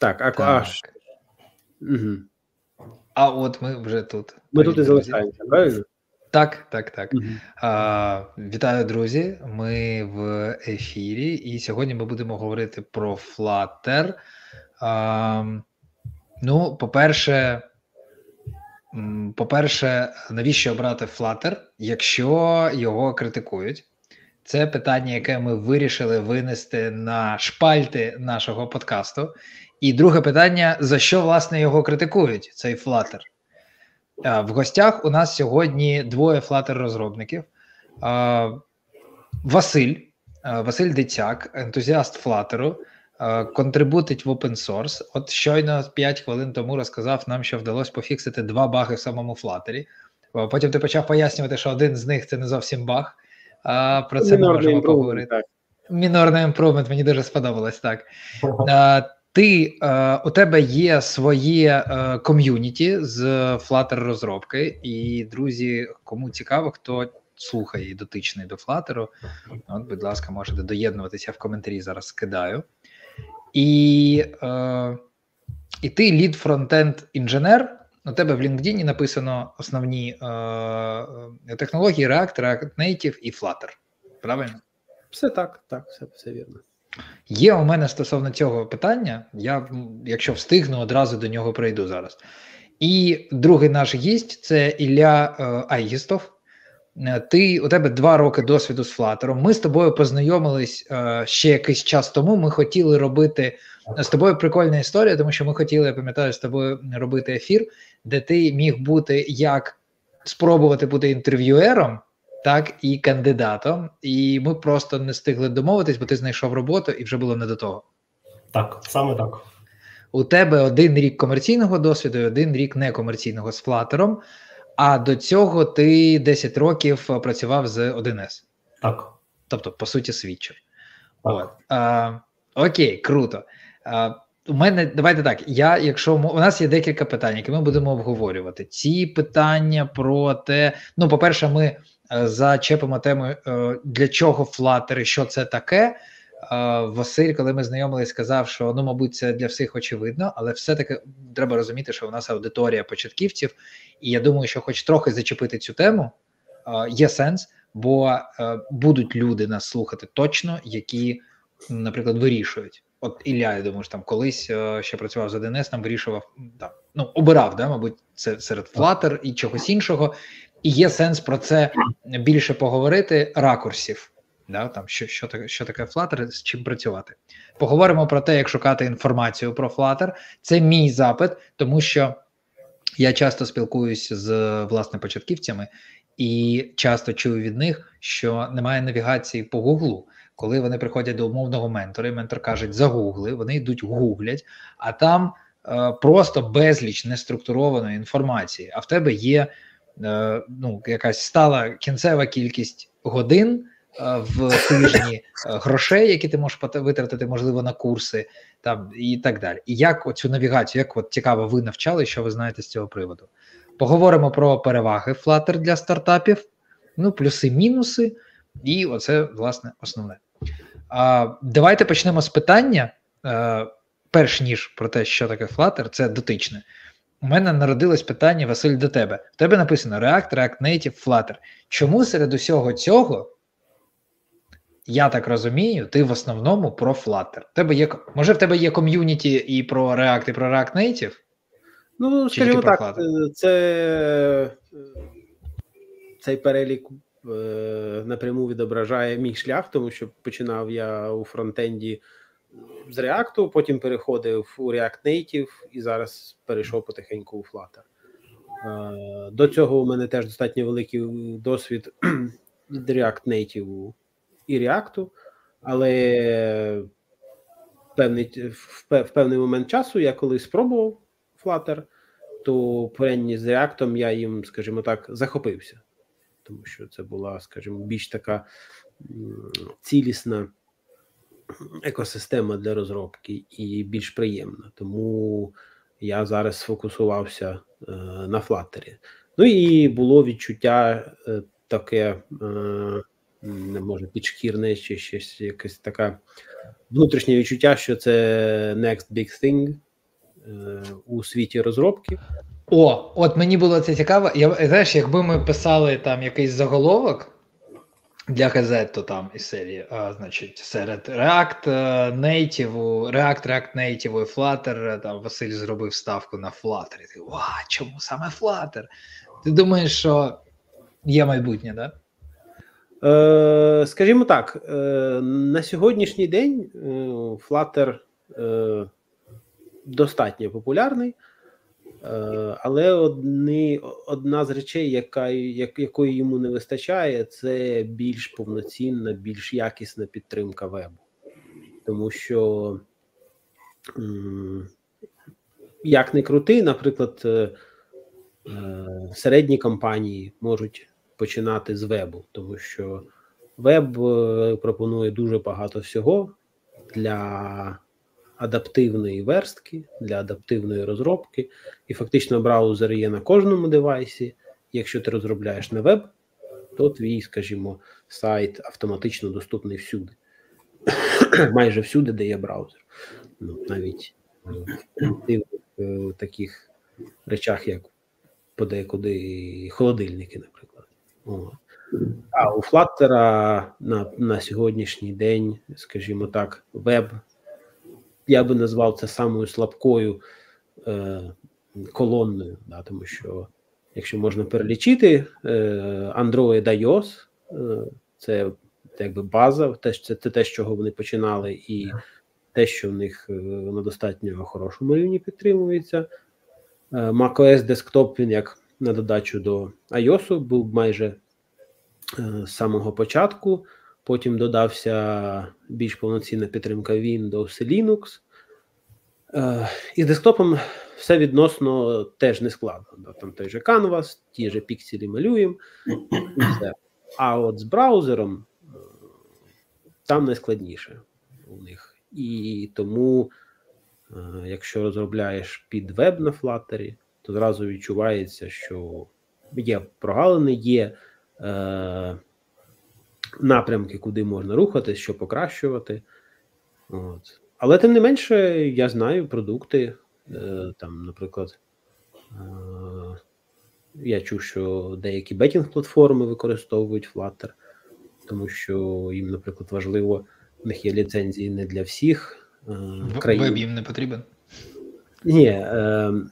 Так, а, Так. аж. Угу. А от ми вже тут. Ми тут і залишаємося, правильно? Так, так, так. Угу. А, вітаю, друзі. Ми в ефірі, і сьогодні ми будемо говорити про Flutter. А, ну, по-перше, по-перше, навіщо обрати Flutter, якщо його критикують? Це питання, яке ми вирішили винести на шпальти нашого подкасту. І друге питання: за що власне його критикують, цей Flutter? В гостях у нас сьогодні двоє Flutter розробників. Василь, Василь Дицяк, ентузіаст Flutter, контрибутить в open source. От щойно 5 хвилин тому розказав нам, що вдалося пофіксити два баги в самому Flutter. Потім ти почав пояснювати, що один з них це не зовсім баг. А, Про це ми можемо поговорити. так. Мінорний імпрувмент, мені дуже сподобалось так. Е, Ти е, у тебе є своє е, ком'юніті з Flutter розробки, і друзі, кому цікаво, хто слухає і дотичний до Flutter, от, будь ласка, можете доєднуватися в коментарі. Зараз скидаю. І, е, і ти лід фронтенд інженер. У тебе в LinkedIn написано основні е, е, технології React, React Native і Flutter. Правильно? Все так, так, все, все вірно. Є у мене стосовно цього питання. Я, якщо встигну, одразу до нього прийду зараз. І другий наш гість це Ілля е, Айгістов. Е, Ти у тебе два роки досвіду з Флатером. Ми з тобою познайомились е, ще якийсь час тому. Ми хотіли робити з тобою прикольна історія, тому що ми хотіли, я пам'ятаю, з тобою робити ефір, де ти міг бути як спробувати бути інтерв'юером, так і кандидатом. І ми просто не встигли домовитись, бо ти знайшов роботу і вже було не до того. Так, саме так. У тебе один рік комерційного досвіду і один рік некомерційного з флатером. А до цього ти 10 років працював з 1С. Так. Тобто, по суті, свідчер. Так. От. А, окей, круто. А, у мене давайте так. Я, якщо у нас є декілька питань, які ми будемо обговорювати. Ці питання про те, ну, по-перше, ми зачепимо тему, е, для чого Flutter і що це таке. Е, Василь, коли ми знайомились, сказав, що ну, мабуть, це для всіх очевидно, але все-таки треба розуміти, що у нас аудиторія початківців, і я думаю, що хоч трохи зачепити цю тему е, є сенс, бо е, будуть люди нас слухати точно, які, наприклад, вирішують. От Ілля, я думаю, що там колись е, ще працював з 1С, там вирішував там, ну обирав, да, мабуть, це серед Flutter і чогось іншого. І є сенс про це більше поговорити ракурсів. Да, там що, що таке, що таке Flutter, з чим працювати. Поговоримо про те, як шукати інформацію про Flutter. Це мій запит, тому що я часто спілкуюся з власне початківцями і часто чую від них, що немає навігації по Гуглу. Коли вони приходять до умовного ментора, і ментор каже загугли, вони йдуть гуглять, а там е, просто безліч неструктурованої інформації. А в тебе є ну, якась стала кінцева кількість годин е, в тижні е, грошей, які ти можеш витратити, можливо, на курси, там і так далі. І як оцю навігацію, як от цікаво, ви навчали, що ви знаєте з цього приводу? Поговоримо про переваги Flutter для стартапів, ну, плюси, мінуси, і оце, власне, основне. А, давайте почнемо з питання, е, перш ніж про те, що таке Flutter, це дотичне. У мене народилось питання, Василь, до тебе. В тебе написано React, React Native, Flutter. Чому серед усього цього, я так розумію, ти в основному про Flutter? Тебе є, може, в тебе є ком'юніті і про React, і про React Native? Ну, скажімо так, Flutter? е, це е, цей перелік е, напряму відображає мій шлях, тому що починав я у фронтенді з React, потім переходив у React Native і зараз перейшов потихеньку у Flutter. Е, До цього у мене теж достатньо великий досвід від React Native і React, але в, певний момент часу я колись спробував Flutter, то порівнянні з React я їм, скажімо так, захопився, тому що це була, скажімо, більш така цілісна екосистема для розробки і більш приємна. Тому я зараз сфокусувався е, на Flutter. Ну і було відчуття е, таке, е, може, підшкірне, чи щось якесь таке внутрішнє відчуття, що це next big thing, у світі розробки. О, от мені було це цікаво. Я знаєш, якби ми писали там якийсь заголовок для газет, то там із серії, а, значить, серед React е, Native, React, React Native і Flutter, там Василь зробив ставку на Flutter. І ти, Ва, чому саме Flutter? Ти думаєш, що є майбутнє? Да? Е, Скажімо так, е, на сьогоднішній день е, Flutter е, достатньо популярний. Е, але одні, одна з речей, яка як, якої йому не вистачає, це більш повноцінна, більш якісна підтримка вебу, тому що як не крути, наприклад, е, е, середні компанії можуть починати з вебу, тому що веб пропонує дуже багато всього для адаптивної верстки для адаптивної розробки, і фактично браузер є на кожному девайсі. Якщо ти розробляєш на веб, то твій, скажімо, сайт автоматично доступний всюди. Майже всюди, де є браузер. Ну, Навіть в е, таких речах, як подекуди холодильники, наприклад. А у Flutter на на сьогоднішній день, скажімо так, веб я би назвав це самою слабкою е, колонною, да, тому що якщо можна перелічити е, Android iOS, е, це якби база, те, це, це те, з чого вони починали, і те, що в них е, на достатньо хорошому рівні підтримується. Е, macOS Desktop, він як на додачу до iOS, був майже е, з самого початку. Потім додався більш повноцінна підтримка Windows і Linux. Е, і з десктопом все відносно теж не складно. Там той же Canvas, ті ж пікселі малюємо, все. А от з браузером е, там найскладніше у них. І тому, е, якщо розробляєш під веб на Flutter, то зразу відчувається, що є прогалини, є е, напрямки, куди можна рухатись, що покращувати. От. Але тим не менше, я знаю продукти. Е, там, наприклад, е, я чув, що деякі бетінг-платформи використовують Flutter, тому що їм, наприклад, важливо, в них є ліцензії не для всіх е, країн. Веб їм не потрібен? Ні,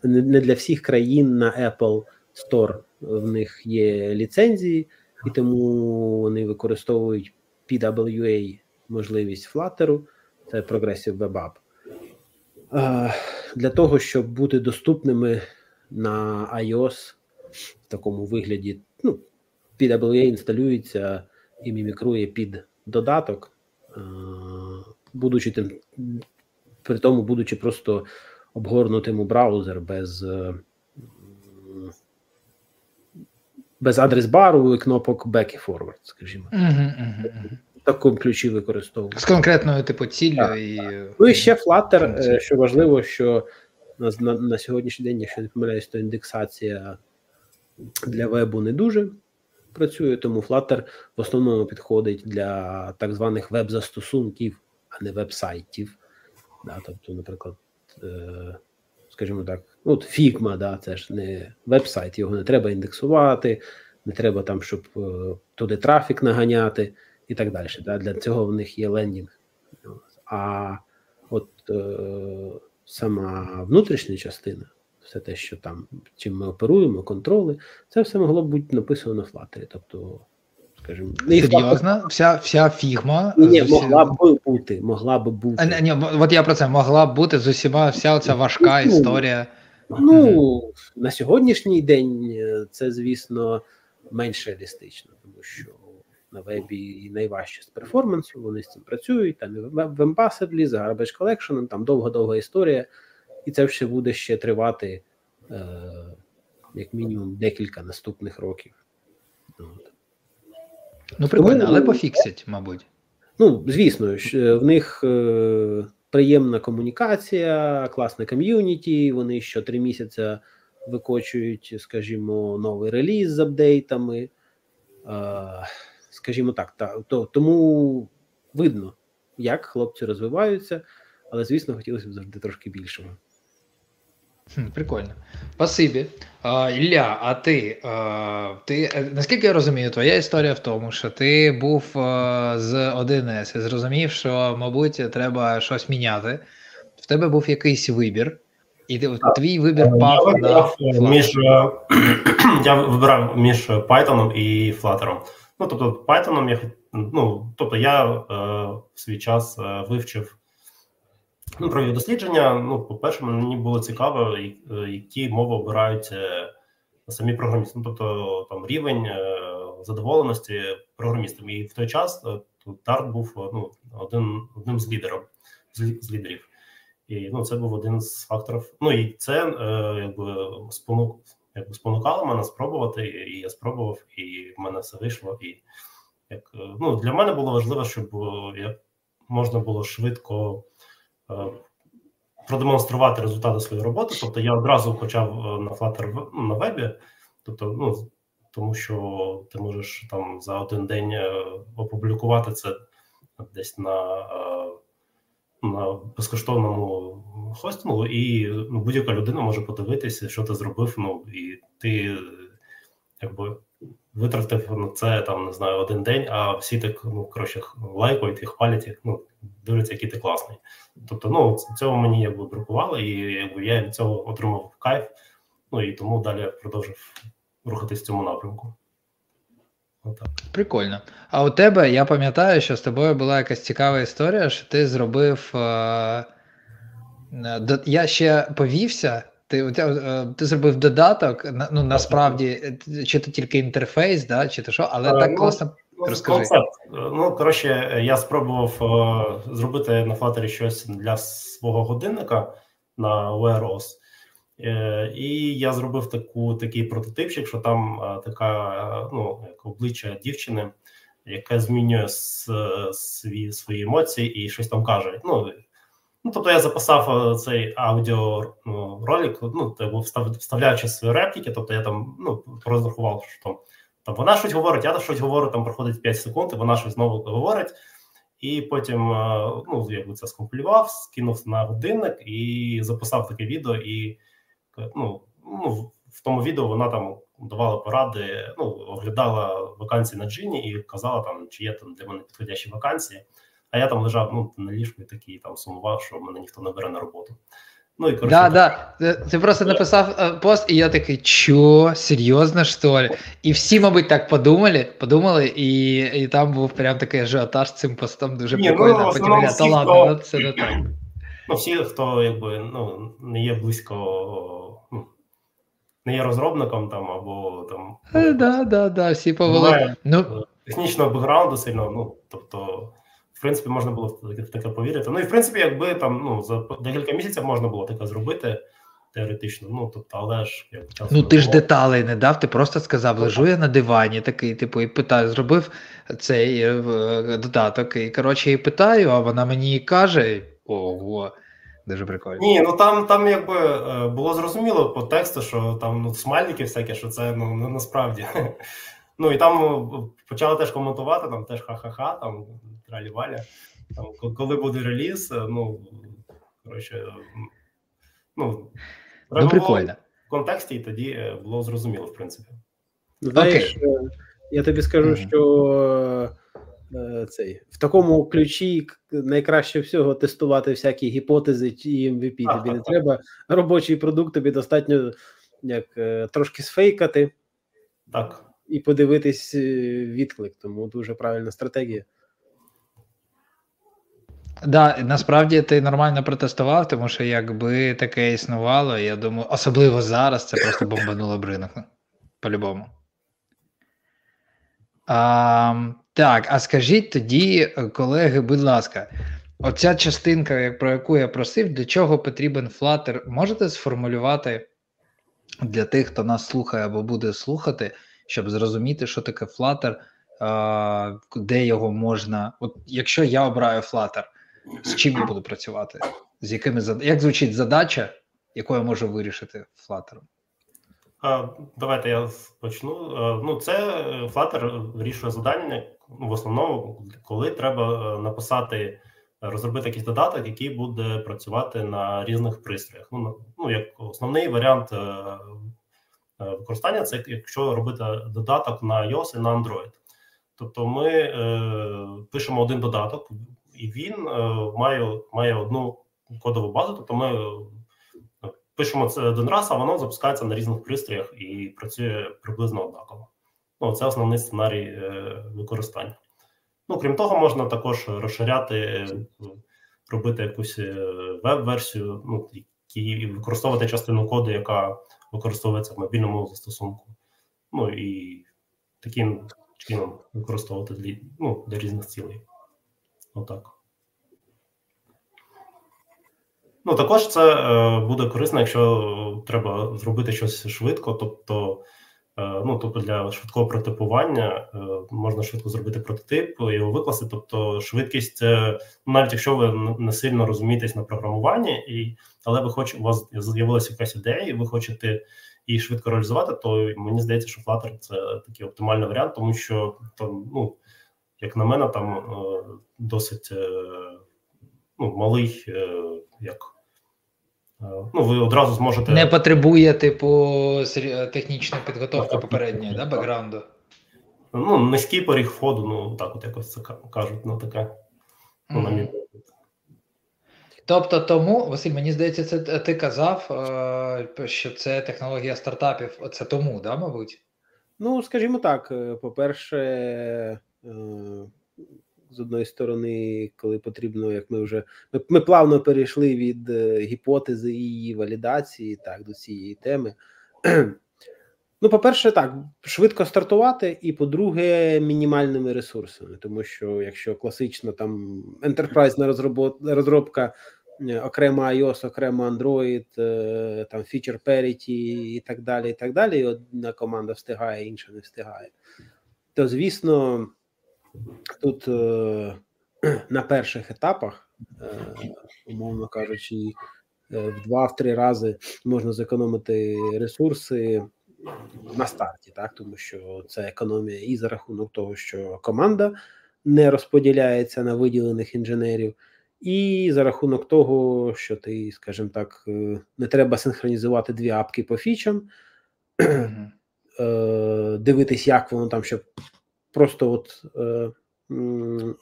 не для всіх країн на Apple Store в них є ліцензії, і тому вони використовують PWA можливість Flutter, це Progressive Web App. Для того, щоб бути доступними на iOS в такому вигляді, ну, PWA інсталюється і мімікрує під додаток, будучи тим, при тому, будучи просто обгорнутим у браузер без без адрес бару і кнопок back і forward, скажімо. Uh-huh, uh-huh. В такому ключі використовують. З конкретною типу ціллю і. Ну і ще Flutter, е, що важливо, що на, на, на сьогоднішній день, якщо не помиляюсь, то індексація для вебу не дуже працює, тому Flutter в основному підходить для так званих веб-застосунків, а не веб-сайтів. Да, Тобто, наприклад, е, скажімо так, ну, от Figma, да, це ж не веб-сайт, його не треба індексувати, не треба там, щоб е, туди трафік наганяти і так далі. Да? Для цього в них є лендінг. А от е, сама внутрішня частина, все те, що там, чим ми оперуємо, контроли, це все могло б бути написано на Flutter. Тобто, скажімо, серйозно, вся вся фігма ні, усі... могла б бути, могла б бути. А, ні, от я про це могла б бути з усіма вся ця важка ну, історія. Ну на сьогоднішній день це, звісно, менш реалістично, тому що на вебі і найважче з перформансу, вони з цим працюють. Там і в Ambassador, з Garbage Collection, там довга-довга історія, і це все буде ще тривати е, як мінімум декілька наступних років. От. Ну, прикольно, але пофіксять, мабуть. Ну, звісно, в них е, приємна комунікація, класне ком'юніті. Вони що три місяці викочують, скажімо, новий реліз з апдейтами. Е, скажімо так, та, то, тому видно, як хлопці розвиваються, але, звісно, хотілося б завжди трошки більшого. Прикольно. Спасибі. А, Ілля, а ти, а, ти, е, наскільки я розумію, твоя історія в тому, що ти був а, з 1С і зрозумів, що, мабуть, треба щось міняти. В тебе був якийсь вибір, і ти, твій вибір Е, Я пав на е, між е, я вибирав між Python і Flutter. Ну тобто, Python я ну, тобто я е, в свій час е, вивчив ну, провів дослідження. Ну, по-перше, мені було цікаво, е, які мови обирають е, самі програмісти. Ну, тобто там рівень е, задоволеності програмістами. І в той час тут Dart був ну, один, одним з лідерів з, лідерів. І ну, це був один з факторів. Ну і це якби спонук, якби спонукало мене спробувати, і я спробував, і в мене все вийшло. І як ну для мене було важливо, щоб як можна було швидко продемонструвати результати своєї роботи. Тобто я одразу почав е, на Flutter на вебі, тобто, ну тому що ти можеш там за один день е, опублікувати це десь на. е, на безкоштовному хостингу, і ну, будь-яка людина може подивитися, що ти зробив. Ну і ти е, якби витратив на це там не знаю один день, а всі так ну коротше лайкають і хвалять, як ну дивляться, який ти класний. Тобто, ну цього мені якби бракувало, і якби я від цього отримав кайф. Ну і тому далі продовжив рухатись в цьому напрямку. Отак. Прикольно. А у тебе, я пам'ятаю, що з тобою була якась цікава історія, що ти зробив. Е, е, я ще повівся. Ти, е, ти зробив додаток, ну насправді, е, чи то тільки інтерфейс, да, чи то що, але Е, так ну, класно. Ну, Розкажи. Концепт. Е, Ну, коротше, я спробував е, зробити на Flutter щось для свого годинника на Wear OS. Е, і я зробив таку, такий прототипчик, що там е, така е, ну, як обличчя дівчини, яка змінює с, свої, свої емоції і щось там каже. Ну, ну тобто я записав е, цей аудіо ну, ну, типу, вставляючи свої репліки, тобто я там ну, розрахував, що там там вона щось говорить, я щось говорю, там проходить 5 секунд, і вона щось знову говорить, і потім е, ну, якби це скомпілював, скинув на годинник і записав таке відео. І ну, ну, в тому відео вона там давала поради, ну, оглядала вакансії на джині і казала, там, чи є там для мене підходящі вакансії. А я там лежав ну, на ліжку і такий там сумував, що мене ніхто не бере на роботу. Ну і коротше, Да, так. да. Ти- просто написав е, пост, і я такий, чо, серйозно, що ли? І всі, мабуть, так подумали, подумали, і, і там був прям такий ажіотаж цим постом дуже Ні, ну, прикольно. а потім я, та ладно, хто- ну, це не так. Ну, всі, хто якби ну, не є близько, ну, не є розробником там або там Е, Да, да, да, всі повели. Ну, технічного бекграунду сильно, ну тобто, в принципі, можна було в таке, повірити. Ну і в принципі, якби там ну за декілька місяців можна було таке зробити теоретично. Ну тобто, але ж як ну ти ж деталей не дав, ти просто сказав, Ну, лежу я на дивані, такий, типу, і питаю, зробив цей е, додаток, і коротше, і питаю, а вона мені і каже: ого, дуже прикольно. Ні, ну там, там якби е, було зрозуміло по тексту, що там ну, смайлики всякі, що це ну не насправді. Ну і там ну, почали теж коментувати, там теж ха-ха-ха, там тралі-валя. Там, коли буде реліз, е, ну коротше, ну, Ну, прикольно. в контексті, і тоді е, було зрозуміло, в принципі. Знаєш, е, я тобі скажу, Мгм. що цей в такому ключі найкраще всього тестувати всякі гіпотези чи MVP. Так, Тобі не так. треба робочий продукт, тобі достатньо як трошки сфейкати Так. і подивитись відклик. Тому дуже правильна стратегія. Да, насправді ти нормально протестував, тому що якби таке існувало, я думаю, особливо зараз це просто бомбануло б ринок. ну, По-любому. А, так, а скажіть тоді, колеги, будь ласка, оця частинка, про яку я просив, для чого потрібен Flutter, можете сформулювати для тих, хто нас слухає або буде слухати, щоб зрозуміти, що таке Flutter, де його можна. От якщо я обираю Flutter, з чим я буду працювати? З якими. Як звучить задача, яку я можу вирішити Flutter? Давайте я почну. Е, Ну, це е, Flutter вирішує завдання в основному, коли треба е, написати розробити якийсь додаток, який буде працювати на різних пристроях. Ну, ну як основний варіант використання, це якщо робити додаток на iOS і на Android. Тобто ми е, пишемо один додаток, і він е, має має одну кодову базу. Тобто ми е, пишемо це один раз, а воно запускається на різних пристроях і працює приблизно однаково. Ну, Це основний сценарій е, використання. Ну, Крім того, можна також розширяти, робити якусь веб-версію, ну, і використовувати частину коду, яка використовується в мобільному застосунку. Ну і таким чином використовувати для, ну, для різних цілей. Отак. Ну, також це е, буде корисно, якщо треба зробити щось швидко, тобто, е, ну, тобто для швидкого прототипування е, можна швидко зробити прототип, його викласти. Тобто, швидкість, навіть якщо ви не сильно розумієтесь на програмуванні, і, але ви хоч, у вас з'явилася якась ідея, і ви хочете і швидко реалізувати, то мені здається, що Flutter – це такий оптимальний варіант, тому що там, ну, як на мене, там е, досить е, ну, малий, е, як ну, ви одразу зможете. Не потребує, типу, технічної підготовки попередньої, да, бекграунду? Ну, низький поріг входу, ну так от якось це кажуть, ну таке. Ну, на мій Тобто, тому, Василь, мені здається, це ти казав, що це технологія стартапів. Це тому, да, мабуть? Ну, скажімо так, по-перше, з одної сторони, коли потрібно, як ми вже ми, ми плавно перейшли від гіпотези і її валідації так, до цієї теми. Ну, по-перше, так, швидко стартувати, і по-друге, мінімальними ресурсами, тому що якщо класична там ентерпрайзна розробка Е, окремо iOS, окремо Android, е, там feature parity і так далі. і так далі. І одна команда встигає, інша не встигає. То, звісно, тут е, на перших етапах, умовно кажучи, в два-три рази можна зекономити ресурси. На старті, так тому що це економія і за рахунок того, що команда не розподіляється на виділених інженерів, і за рахунок того, що ти, скажімо так, е, не треба синхронізувати дві апки по фічам, mm дивитись, як воно там, щоб просто от е,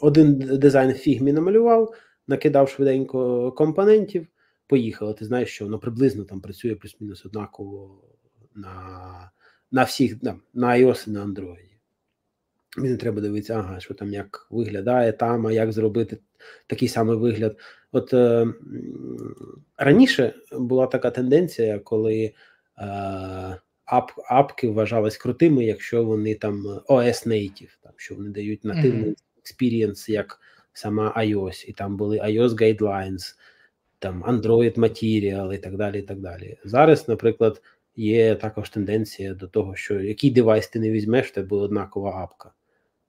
один дизайн фігмі намалював, накидав швиденько компонентів, поїхало. Ти знаєш, що воно приблизно там працює плюс-мінус однаково на на всіх на, на iOS і на Android. Мені не треба дивитися, ага, що там як виглядає там, а як зробити такий самий вигляд. От е, раніше була така тенденція, коли е, ап, апки вважались крутими, якщо вони там OS native, там, що вони дають нативний experience, як сама iOS, і там були iOS Guidelines, там Android Material і так далі. і так далі. Зараз, наприклад, є також тенденція до того, що який девайс ти не візьмеш, це буде однакова апка.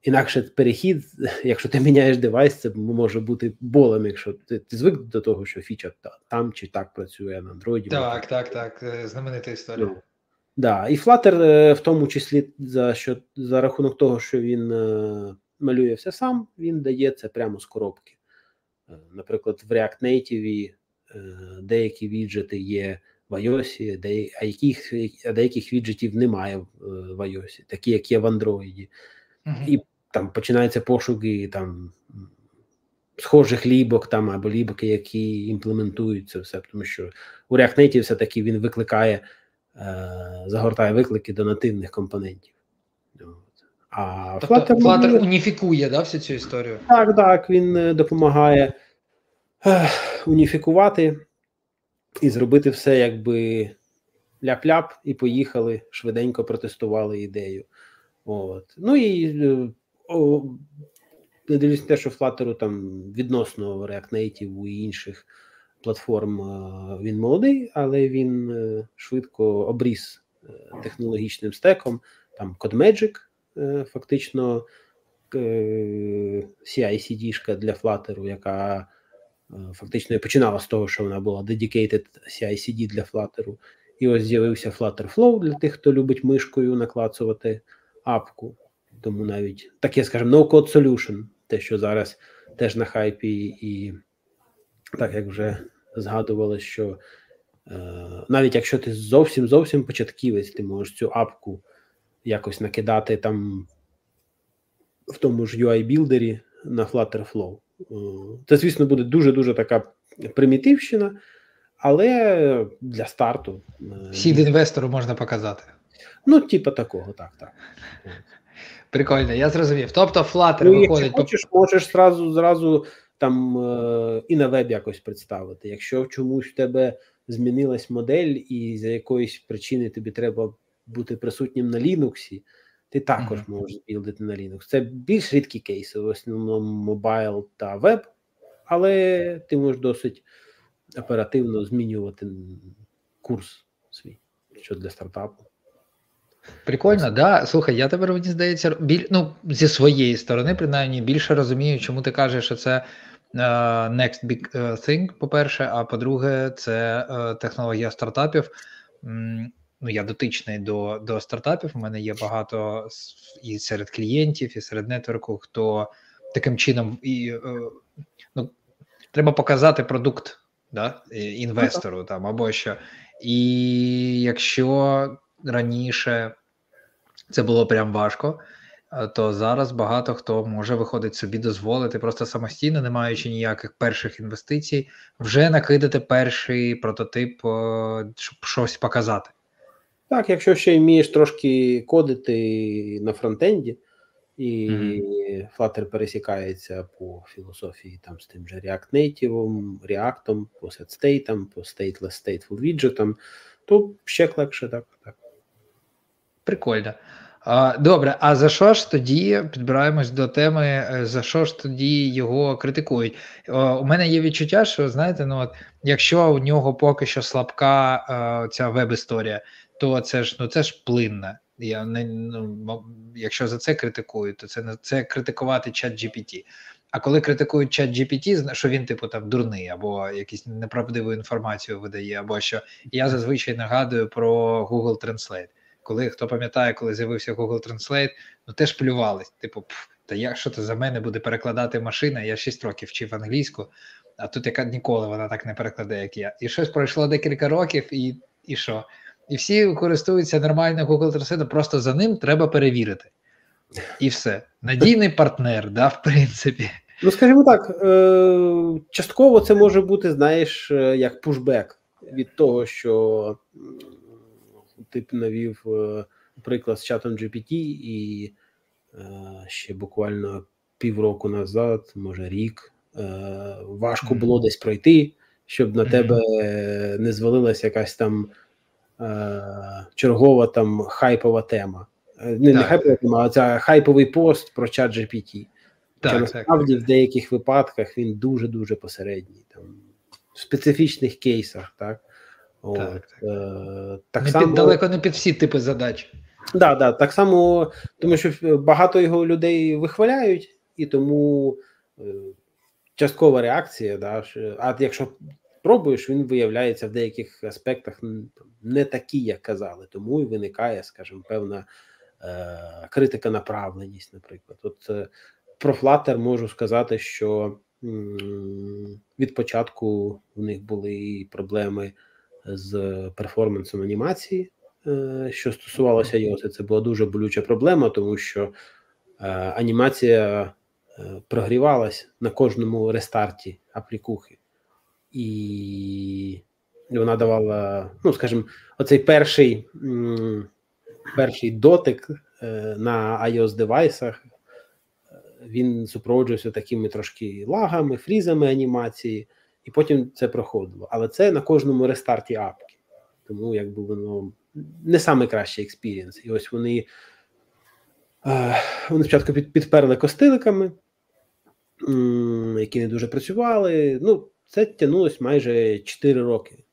Інакше перехід, якщо ти міняєш девайс, це може бути болем, якщо ти ти звик до того, що фіча там чи так працює на Android. Так, так, так. Е, знаменита історія. Да. І Flutter, е, в тому числі, за що за рахунок того, що він е, малює все сам, він дає це прямо з коробки. Наприклад, в React Native деякі віджети є в iOS, а яких, а деяких віджетів немає в iOS, такі, як є в Android. І там починаються пошуки там схожих лібок там або лібки, які імплементують це все, тому що у React Native все-таки він викликає, е, загортає виклики до нативних компонентів. А тобто Flutter, Flutter він... уніфікує да, всю цю історію? Так, так, він е, допомагає е, уніфікувати і зробити все, якби ляп-ляп, і поїхали, швиденько протестували ідею. От. Ну і е, не дивлюсь на те, що Flutter там відносно React Native і інших платформ він молодий, але він е, швидко обріс е, технологічним стеком. Там CodeMagic, фактично CI-CD-шка для Flutter, яка фактично починала з того, що вона була dedicated CI-CD для Flutter. І ось з'явився Flutter Flow для тих, хто любить мишкою наклацувати апку. Тому навіть таке, скажімо, no-code solution, те, що зараз теж на хайпі, і так як вже згадували, що е, навіть якщо ти зовсім зовсім початківець, ти можеш цю апку якось накидати там в тому ж UI-білдері на Flutterflow. Е, це, звісно, буде дуже-дуже така примітивщина, але для старту. Е, Сід інвестору можна показати. Ну, типа такого, так, так. Прикольно, я зрозумів. Тобто Flutter ну, виходить. Якщо хочеш, можеш зразу зразу там е, і на веб якось представити. Якщо чомусь в тебе змінилась модель, і за якоїсь причини тобі треба бути присутнім на Linux, ти також mm-hmm. можеш білдити на Linux. Це більш рідкі кейси, в основному мобайл та веб, але ти можеш досить оперативно змінювати курс свій, що для стартапу. Прикольно, да. Слухай, я тепер мені здається, біль, ну, зі своєї сторони, принаймні, більше розумію, чому ти кажеш, що це uh, next big е, thing, по-перше, а по-друге, це uh, технологія стартапів. Mm, ну, Я дотичний до до стартапів. У мене є багато і серед клієнтів, і серед нетворку, хто таким чином і uh, ну, треба показати продукт да, інвестору там або що. І якщо раніше це було прям важко, е, то зараз багато хто може виходить собі дозволити просто самостійно, не маючи ніяких перших інвестицій, вже накидати перший прототип, е, щоб щось показати. Так, якщо ще вмієш трошки кодити на фронтенді, і mm-hmm. Flutter пересікається по філософії там з тим же React Native, React, по set по stateless stateful widget, то ще легше так. так. Прикольно. Добре, а за що ж тоді підбираємось до теми, е, за що ж тоді його критикують? У мене є відчуття, що знаєте, ну от якщо у нього поки що слабка е, ця веб-історія, то це ж ну це ж плинне. Я не ну, Якщо за це критикують, то це не це критикувати чат GPT. А коли критикують чат GPT, що він, типу, там дурний, або якусь неправдиву інформацію видає, або що я зазвичай нагадую про Google Translate коли хто пам'ятає, коли з'явився Google Translate, ну теж плювались. Типу, пф, та як що то за мене буде перекладати машина? Я 6 років вчив англійську, а тут яка ніколи вона так не перекладе, як я. І щось пройшло декілька років, і і що? І всі користуються нормально Google Translate, просто за ним треба перевірити. І все. Надійний партнер, да, в принципі. Ну, скажімо так, е- частково це може бути, знаєш, е, як пушбек від того, що ти навів е, приклад з чатом GPT, і е, ще буквально півроку назад, може рік, е, важко було десь пройти, щоб на тебе не звалилася якась там чергова там хайпова тема. Не, не хайпова тема, а це хайповий пост про чат GPT. Так, Що насправді так. в деяких випадках він дуже-дуже посередній. Там, В специфічних кейсах, так. Так, так. Е, так не само... під, далеко не під всі типи задач. Да, да, так само, тому що багато його людей вихваляють, і тому е, часткова реакція. Да, А якщо пробуєш, він виявляється в деяких аспектах не такий, як казали. Тому і виникає, скажімо, певна е, критика направленість, наприклад. От е, про Flutter можу сказати, що м- від початку в них були проблеми з перформансом анімації, е, що стосувалося iOS, це була дуже болюча проблема, тому що е, анімація е, прогрівалась на кожному рестарті аплікухи, і вона давала, ну скажімо, оцей перший перший дотик на iOS девайсах. Він супроводжувався такими трошки лагами, фрізами анімації, і потім це проходило. Але це на кожному рестарті апки. Тому якби воно не найкращий experience. І ось вони е, вони спочатку під, підперли костиликами, які не дуже працювали. Ну, це тягнулось майже 4 роки.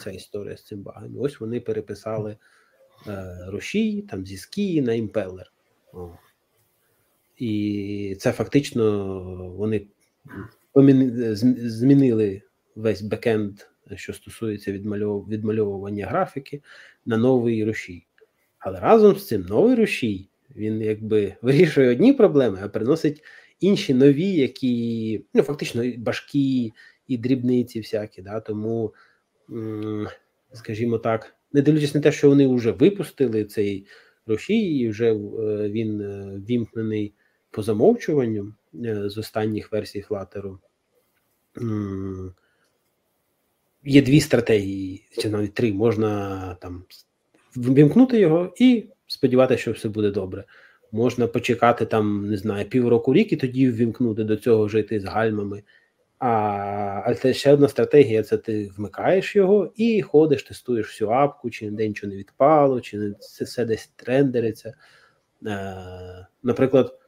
Ця історія з цим багом. Ось вони переписали е, рушій там зі ски на імпелер. О. І це фактично вони змінили весь бекенд, що стосується відмальовування графіки, на новий рушій. Але разом з цим новий рушій він якби вирішує одні проблеми, а приносить інші нові, які ну фактично башки і дрібниці всякі. Да, Тому, скажімо так, не дивлячись на те, що вони вже випустили цей рушій, і вже він вімкнений по замовчуванню з останніх версій Flutter, є дві стратегії, чи навіть три. Можна там вимкнути його і сподіватися, що все буде добре. Можна почекати там, не знаю, півроку рік і тоді ввімкнути до цього жити з гальмами. А а це ще одна стратегія: це ти вмикаєш його і ходиш, тестуєш всю апку, чи ніде нічого не відпало, чи не це все десь трендериться. Е, Наприклад,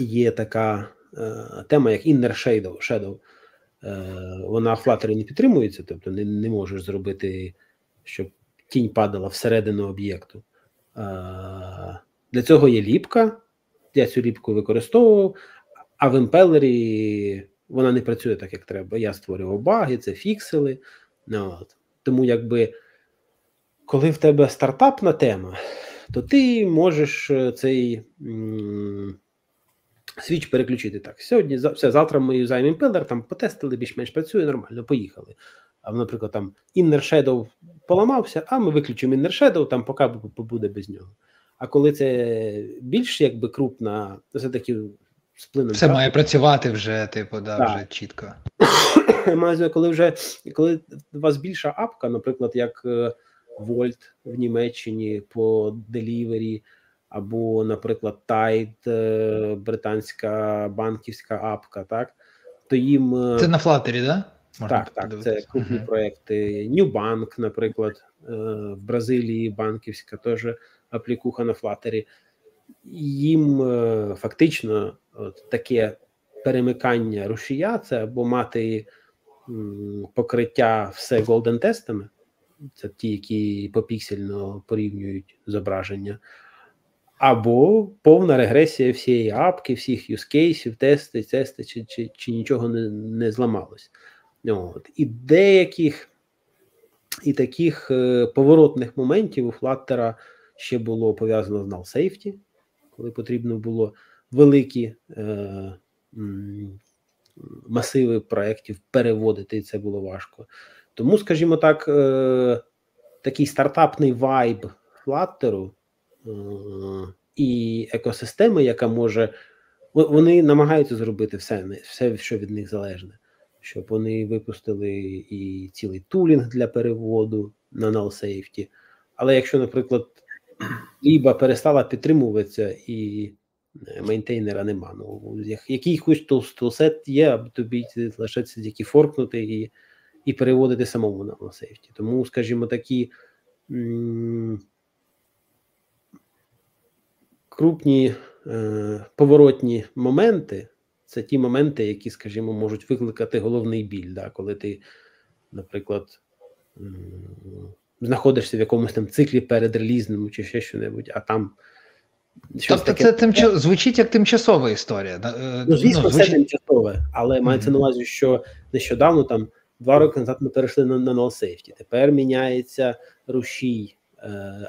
є така е, тема, як Inner Shadow. Shadow. Е, Вона в Flutter не підтримується, тобто не, не можеш зробити, щоб тінь падала всередину об'єкту. Для цього є лібка. Я цю лібку використовував, а в Impeller-і вона не працює так, як треба. Я створював баги, це фіксили. Ну, от. Тому, якби, коли в тебе стартапна тема, то ти можеш е, цей м- switch переключити так. Сьогодні, все, завтра ми юзаємо Impeller, там потестили, більш-менш працює нормально, поїхали. А наприклад, там Inner Shadow поламався, а ми виключимо Inner Shadow, там поки побуде без нього. А коли це більш якби крупна, все таки сплином. Все має працювати вже, типу, да, так. вже чітко. коли вже коли у вас більша апка, наприклад, як Volt е, в Німеччині по делівері, або, наприклад, Tide, е, британська банківська апка, так то їм е, це на Флатері, да? Можна так, так, це крупні uh-huh. проекти. Ньюбанк, наприклад, в Бразилії банківська теж аплікуха на Флатері. Їм фактично от таке перемикання рушія це або мати покриття все голден тестами, це ті, які попіксельно порівнюють зображення, або повна регресія всієї апки, всіх юзкейсів, тести, тести, чи чи, чи нічого не не зламалось. От. І деяких і таких е, поворотних моментів у Flutter ще було пов'язано з null safety, коли потрібно було великі е, масиви проєктів переводити, і це було важко. Тому, скажімо так, е, такий стартапний вайб Flutter і екосистеми, яка може. Вони намагаються зробити все, все, що від них залежне, щоб вони випустили і цілий тулінг для переводу на null safety. Але якщо, наприклад, ліба перестала підтримуватися і мейнтейнера нема. Ну, Який хоч тулсет є, аби тобі лишається тільки форкнути і і переводити самому на сейфті. Тому, скажімо, такі м- крупні е- поворотні моменти це ті моменти, які, скажімо, можуть викликати головний біль, да, коли ти, наприклад, знаходишся в якомусь там циклі перед релізним чи ще що-небудь, а там. Тобто таке... це тимч... звучить як тимчасова історія. Е, ну, звісно, ну, звучить... це тимчасове, але mm-hmm. мається на увазі, що нещодавно там два роки назад ми перейшли на, на safety. Тепер міняється рушій,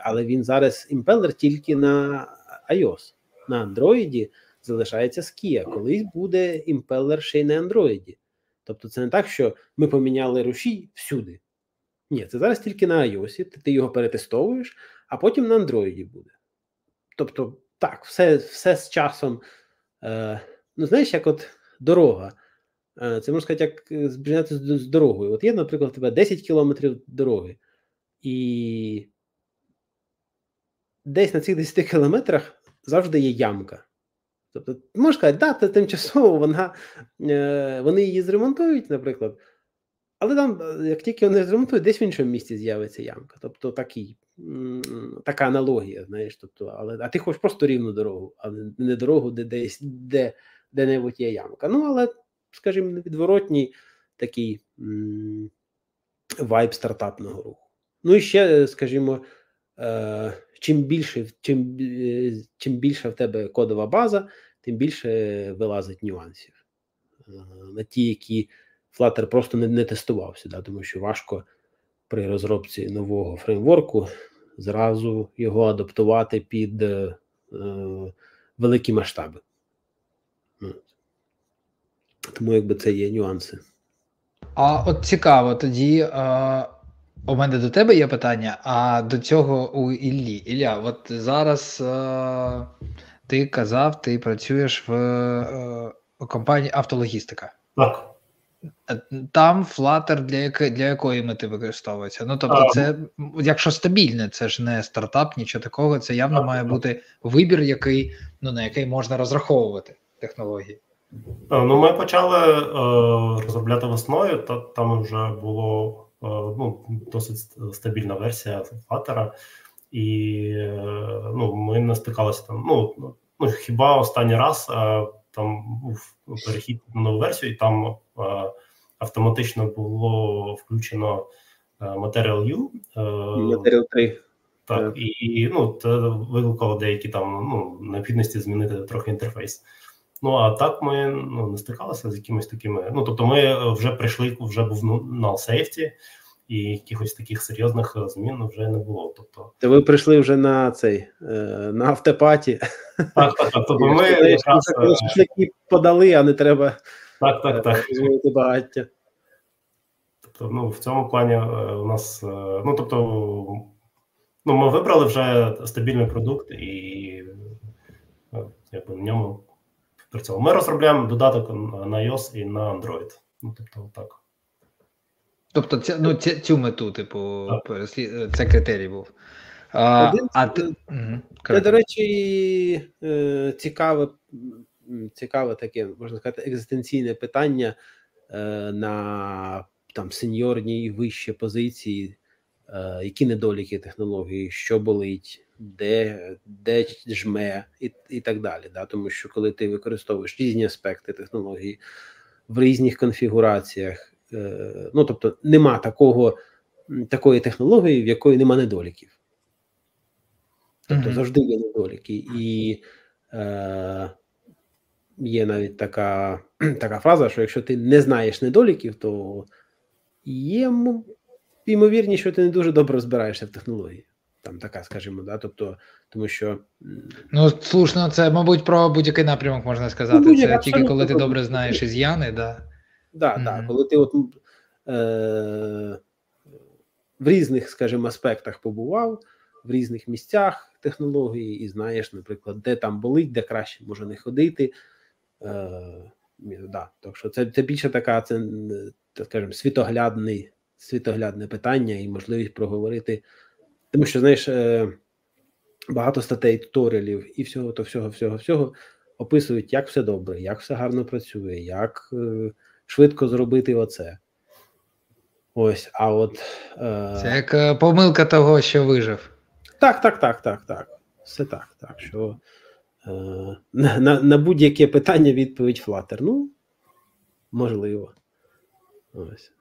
але він зараз імпелер тільки на iOS. На Android залишається Skia. Колись буде імпелер ще й на Android. Тобто, це не так, що ми поміняли рушій всюди. Ні, це зараз тільки на iOS, ти, його перетестовуєш, а потім на Android буде. Тобто, так, все все з часом. Е, Ну, знаєш, як от дорога. Е, Це можна сказати, як збіжати з, з дорогою. От є, наприклад, у тебе 10 кілометрів дороги, і десь на цих 10 кілометрах завжди є ямка. Тобто, можна сказати, да, це тимчасово вона, е, вони її зремонтують, наприклад. Але там, е, як тільки вони зремонтують, десь в іншому місці з'явиться ямка. Тобто такий, така аналогія, знаєш. Тобто, але, А ти хочеш просто рівну дорогу, а не дорогу, де десь де, де-небудь є ямка. Ну, але, скажімо, невідворотній такий м- вайб стартапного руху. Ну і ще, скажімо, е- чим більше, чим, е- чим більша в тебе кодова база, тим більше вилазить нюансів. Е- на ті, які. Flutter просто не не тестувався, да, тому що важко при розробці нового фреймворку зразу його адаптувати під е, великі масштаби. Тому якби це є нюанси. А от цікаво, тоді е, у мене до тебе є питання, а до цього у Іллі. Ілля, от зараз е, ти казав, ти працюєш в е, компанії автологістика. Так. Е, там Flutter для яки, для якої мети використовується? Ну тобто, це якщо стабільне, це ж не стартап, нічого такого. Це явно має бути вибір, який ну на який можна розраховувати технології. Е, Ну, ми почали е, розробляти весною, та там вже було ну, досить стабільна версія Flutter, і е, ну, ми не стикалися там. Ну, ну хіба останній раз е, там був перехід на нову версію, і там е, автоматично було включено е, Material U. е, Матеріал 3. Так, і ну, це викликало деякі там ну, необхідності змінити трохи інтерфейс. Ну а так ми ну, не стикалися з якимись такими. Ну тобто, ми вже прийшли, вже був ну, null safety, і якихось таких серйозних е, змін вже не було. Тобто, То ви прийшли вже на цей е, на автопаті. так, так, так. Тобто ми якраз, е, подали, а не треба так, так, так. багаття. Тобто, ну, в цьому плані е, у нас, е, ну тобто, ну, ми вибрали вже стабільний продукт і е, якби на ньому працювали. Ми розробляємо додаток на iOS і на Android. Ну, тобто, так. Тобто, ця, ну, ця, цю мету, типу, Так. це критерій був. А, Один- а ти... Угу. Це, до речі, е, цікаве, цікаве таке, можна сказати, екзистенційне питання е, на там сеньорні і вищі позиції, е, які недоліки технології, що болить, де, де жме, і, і так далі. Да? Тому що коли ти використовуєш різні аспекти технології в різних конфігураціях, е, ну тобто нема такого, такої технології, в якої нема недоліків. Тобто Мгм. завжди є недоліки. І е, є навіть така, така фраза, що якщо ти не знаєш недоліків, то є ймовірність, що ти не дуже добре розбираєшся в технології. Там така, скажімо, да? тобто, тому що Ну, слушно, це, мабуть, про будь-який напрямок можна сказати. Ну, це тільки коли ти добре знаєш із Яни, да. Да, Мгм. да, коли ти от е, в різних, скажімо, аспектах побував, в різних місцях технології, і знаєш, наприклад, де там болить, де краще може не ходити. Е, да, так що це, це більше така, це, скажімо, світоглядний, світоглядне питання і можливість проговорити. Тому що, знаєш, е, багато статей, туторіалів і всього, то всього, всього, всього описують, як все добре, як все гарно працює, як е, швидко зробити оце. Ось, а от. Е, Це як помилка того, що вижив. Так, так, так, так, так. Все так. Так що е, на, на, на будь-яке питання відповідь Flutter. Ну, можливо. Ось.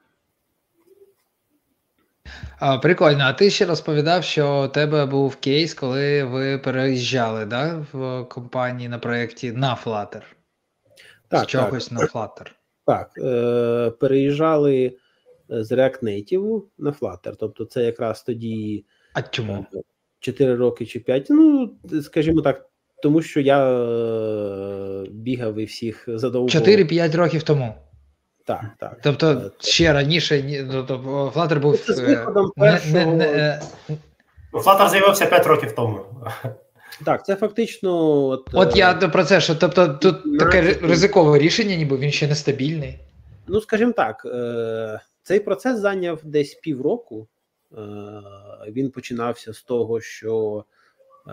А, прикольно. А ти ще розповідав, що у тебе був кейс, коли ви переїжджали да, в компанії на проєкті на Flutter. Так, З чогось на Flutter. Так, е, переїжджали з React Native на Flutter. Тобто, це якраз тоді А чому? 4 роки чи 5. Ну, скажімо так, тому що я е, бігав і всіх задовбував. 4-5 років тому. Так, так. Тобто Е, ще раніше, ні- тобто Flutter був Це з е, виходом не, не, не, е, Ну, з'явився 5 років тому. Так, це фактично. От, От е, я про це, що тобто тут таке ризикове рішення, ніби він ще нестабільний. Ну, скажімо так, е, цей процес зайняв десь півроку. Е, Він починався з того, що е,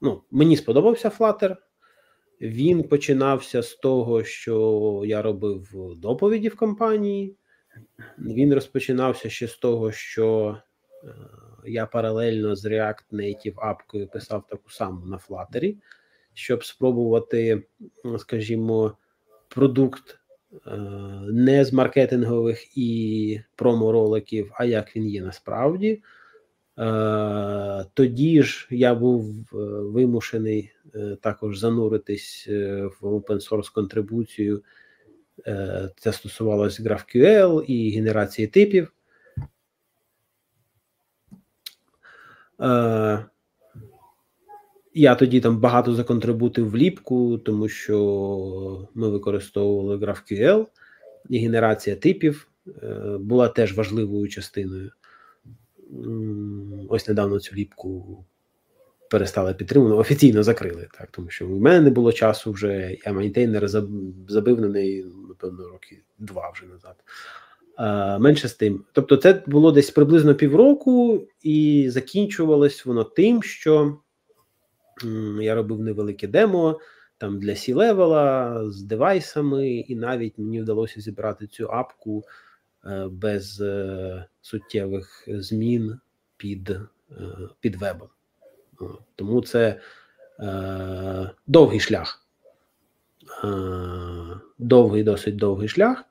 ну, мені сподобався Flutter. Він починався з того, що я робив доповіді в компанії. Він розпочинався ще з того, що е, я паралельно з React Native апкою писав таку саму на Flutter, щоб спробувати, скажімо, продукт е, не з маркетингових і промо-роликів, а як він є насправді. Е, Тоді ж я був е, вимушений е, також зануритись в open source контрибуцію. Це стосувалося GraphQL і генерації типів. Я тоді там багато законтрибутив ліпку, тому що ми використовували GraphQL, і генерація типів була теж важливою частиною. Ось недавно цю ліпку перестали підтримувати, офіційно закрили, так, тому що в мене не було часу вже, я мейнтейнер забив на неї, напевно, роки два вже назад. А, Менше з тим. Тобто, це було десь приблизно півроку, і закінчувалось воно тим, що я робив невелике демо там для C-level -а з девайсами, і навіть мені вдалося зібрати цю апку без е, суттєвих змін під, е, під вебом. Тому це е, довгий шлях, е, довгий, досить довгий шлях,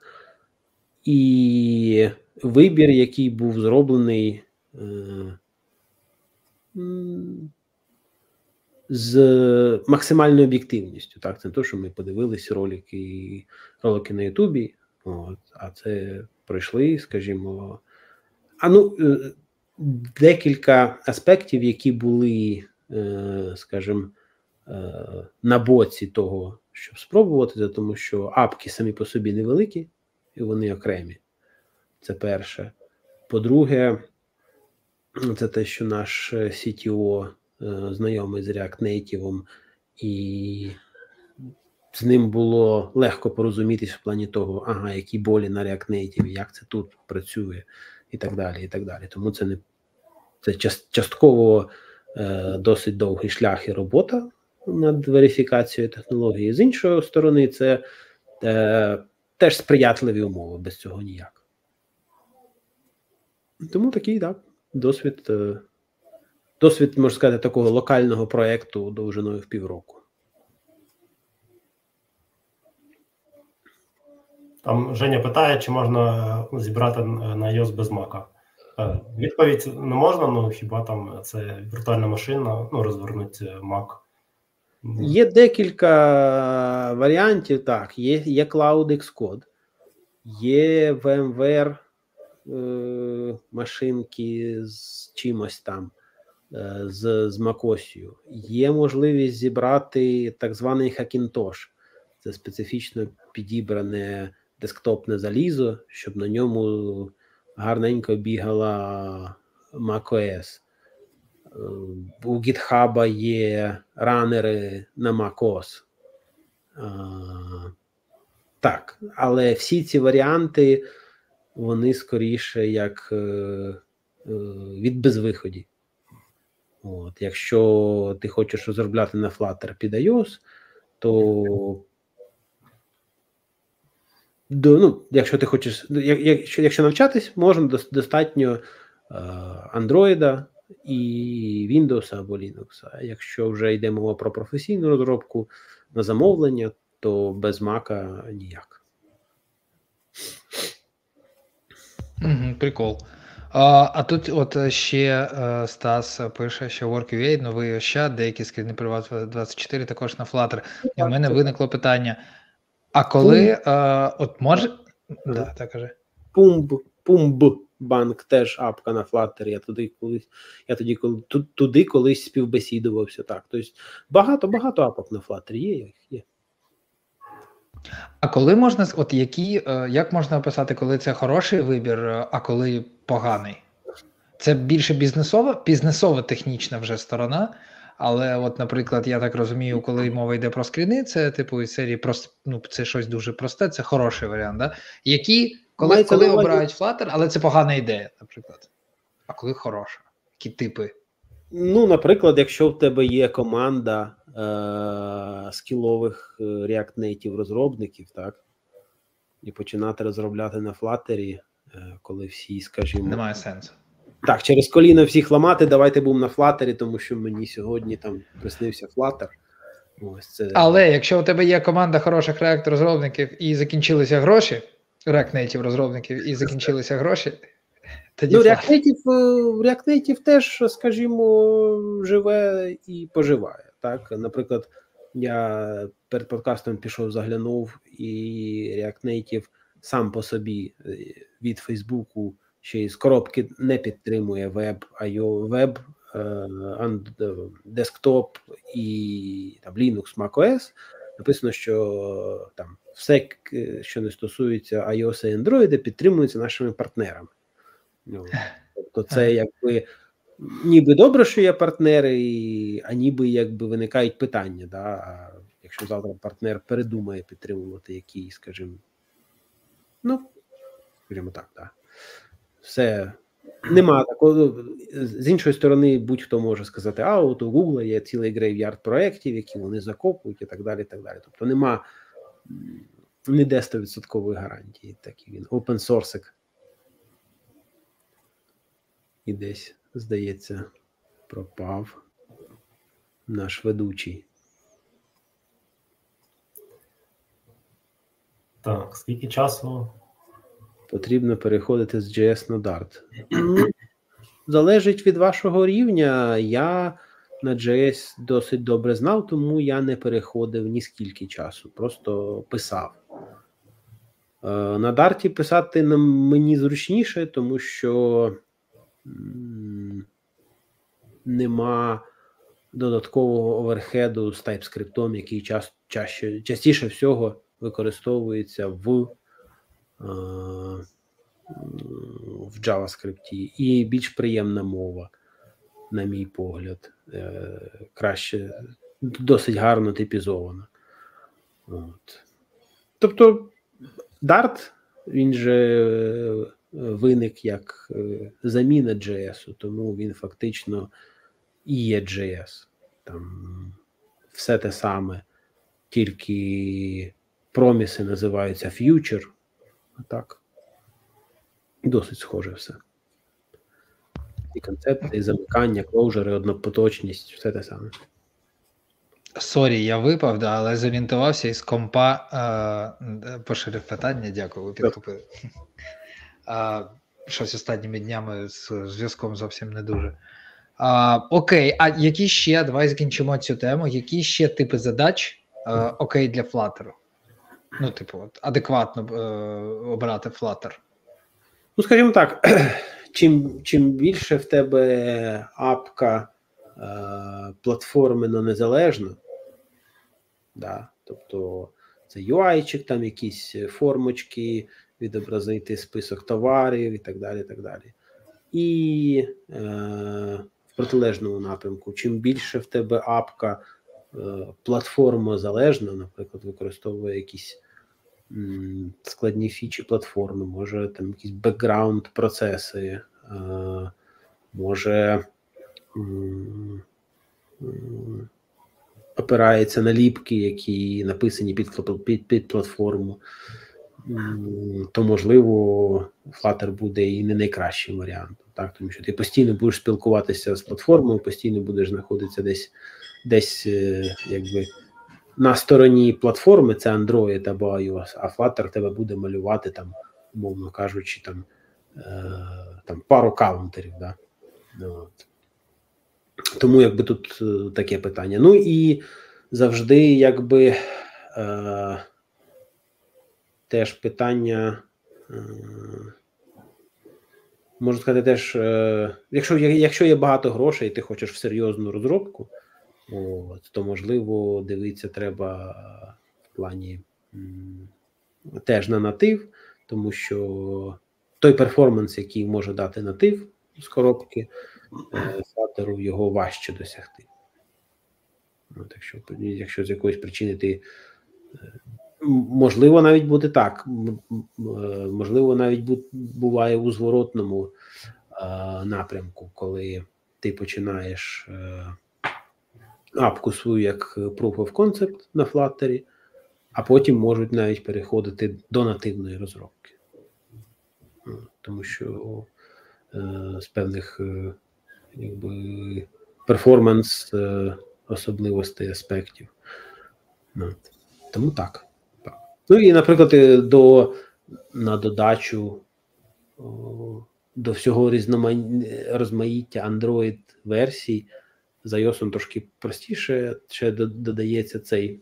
і вибір, який був зроблений е, з максимальною об'єктивністю. Так, це не те, що ми подивились ролики ролики на Ютубі, а це пройшли, скажімо. А ну, е, декілька аспектів, які були, е, скажімо, е, на боці того, щоб спробувати, тому що апки самі по собі невеликі, і вони окремі. Це перше. По-друге, це те, що наш CTO знайомий з React Native, і з ним було легко порозумітись в плані того, ага, які болі на React Native, як це тут працює, і так далі. і так далі. Тому це не це частково е, досить довгий шлях і робота над верифікацією технології. З іншої сторони, це е, теж сприятливі умови, без цього ніяк. Тому такий так, досвід, е, досвід, можна сказати, такого локального проєкту довжиною в півроку. Там Женя питає, чи можна зібрати на iOS без мака. Е, відповідь не можна, ну хіба там це віртуальна машина, ну розвернути Mac. Є декілька варіантів. Так, є є Cloud Xcode, є VMware е, машинки з чимось там, е, з з MacOS. Є можливість зібрати так званий Hackintosh. Це специфічно підібране десктопне залізо, щоб на ньому гарненько бігала macOS. Е, у GitHub є ранери на macOS. Е, так, але всі ці варіанти, вони скоріше як е, від безвиході. От, Якщо ти хочеш розробляти на Flutter під iOS, то до, ну, Якщо ти хочеш, якщо якщо навчатись, можна достатньо Android і Windows або Linux. А якщо вже йде мова про професійну розробку на замовлення, то без Mac ніяк. Прикол. А а тут, от ще е, Стас пише, що WorkUA, новий ощад, деякі скріни Privat 24 також на Flutter. І в мене виникло питання: а коли а, е, от може. Да, так каже. Пумб, Пумб банк теж апка на Flutter. Я туди колись, я тоді коли туди колись співбесідувався. Так. Тобто багато багато апок на Flutter є. є. А коли можна от які, е, як можна описати, коли це хороший вибір, а коли поганий? Це більше бізнесова, бізнесова технічна вже сторона. Але, от, наприклад, я так розумію, коли мова йде про скріни, це типу із серії просто ну, це щось дуже просте, це хороший варіант. Да? Які коли коли обирають Flutter, але це погана ідея, наприклад. А коли хороша? Які типи? Ну, наприклад, якщо в тебе є команда е- скілових е, React Native розробників, так, і починати розробляти на Flutter, е- коли всі, скажімо, немає сенсу. Так, через коліно всіх ламати, давайте будемо на флатері, тому що мені сьогодні там приснився флатер. Ось це. Але якщо у тебе є команда хороших React розробників і закінчилися гроші, React Native розробників і закінчилися гроші. Тоді ну, React Native, е, React Native теж, скажімо, живе і поживає. Так, Наприклад, я перед подкастом пішов, заглянув, і React Native сам по собі е, від Фейсбуку ще й з коробки не підтримує веб, IO, веб, е, десктоп і там Linux, macOS, написано, що там все, що не стосується iOS і Android, підтримується нашими партнерами. Ну, Тобто, це якби ніби добре, що є партнери, а ніби якби виникають питання. Да? А якщо завтра партнер передумає підтримувати який, скажімо, ну, скажімо так, да. Все. Нема такого. З іншої сторони, будь-хто може сказати, а от у Google є цілий грейв'ярд проєктів, які вони закопують і так далі. так далі. Тобто нема ніде 100% гарантії. Такий він open source. І десь, здається, пропав наш ведучий. Так, скільки часу? Потрібно переходити з JS на Dart. Ну, залежить від вашого рівня. Я на JS досить добре знав, тому я не переходив ні скільки часу, просто писав. Е, на Дарті писати мені зручніше, тому що нема додаткового оверхеду з TypeScript, який час, чаще, частіше всього використовується в в JavaScript і більш приємна мова, на мій погляд, е, краще, досить гарно типізована. От. Тобто Dart, він же виник як е, заміна JS, тому він фактично і є JS. Там все те саме, тільки проміси називаються Futures. А так, досить схоже все. І концепти, і замикання, клоужери, однопоточність, все те саме. Sorry, я випав, да, але зорієнтувався із компа е, поширив питання. Дякую, ви. А, Щось останніми днями з зв'язком зовсім не дуже. А, Окей, а які ще, давай закінчимо цю тему. Які ще типи задач а, окей для Flutter? Ну, типу, от, адекватно е, обрати Flutter? Ну, скажімо так, чим чим більше в тебе апка е, платформено незалежна, да, тобто це UI-чик, там якісь формочки, відобразити список товарів і так далі. так далі. І е, в протилежному напрямку, чим більше в тебе апка платформа залежна, наприклад, використовує якісь складні фічі платформи, може там якісь бекграунд процеси, е, може опирається на ліпки, які написані під, під, під платформу. То можливо Flutter буде і не найкращим варіантом, так? Тому що ти постійно будеш спілкуватися з платформою, постійно будеш знаходитися десь десь е, якби на стороні платформи, це Android або iOS, а Flutter тебе буде малювати там, умовно кажучи, там е, там пару каунтерів. Да? От. Тому якби тут е, таке питання. Ну і завжди, якби. Е, теж питання. Е, можу сказати, теж, якщо якщо є багато грошей, і ти хочеш в серйозну розробку, от, то можливо дивитися треба в плані теж на натив, тому що той перформанс, який може дати натив з коробки, фатеру його важче досягти. От, Якщо якщо з якоїсь причини ти Можливо, навіть буде так. Можливо, навіть буває у зворотному напрямку, коли ти починаєш е, апку свою як Proof of Concept на Flutter, а потім можуть навіть переходити до нативної розробки. Тому що е, з певних е, якби, перформанс особливостей аспектів. Тому так. Ну і, наприклад, е, до на додачу до всього розмаїття Android за iOS трошки простіше. Ще додається цей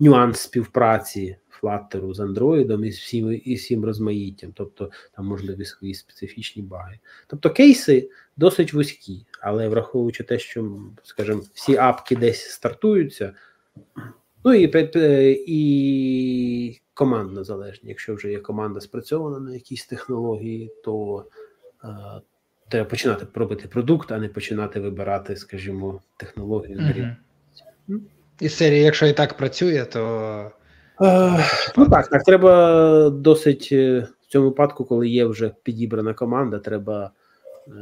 нюанс співпраці Flutter з Android і всім і всім розмаїттям, тобто там можливі свої специфічні баги. Тобто кейси досить вузькі, але враховуючи те, що, скажімо, всі апки десь стартуються, ну і і командно залежні. Якщо вже є команда спрацьована на якійсь технології, то е, треба починати робити продукт, а не починати вибирати, скажімо, технологію. Mm-hmm. І серії, якщо і так працює, то. Е, ну так, так. Треба досить е, в цьому випадку, коли є вже підібрана команда, треба е,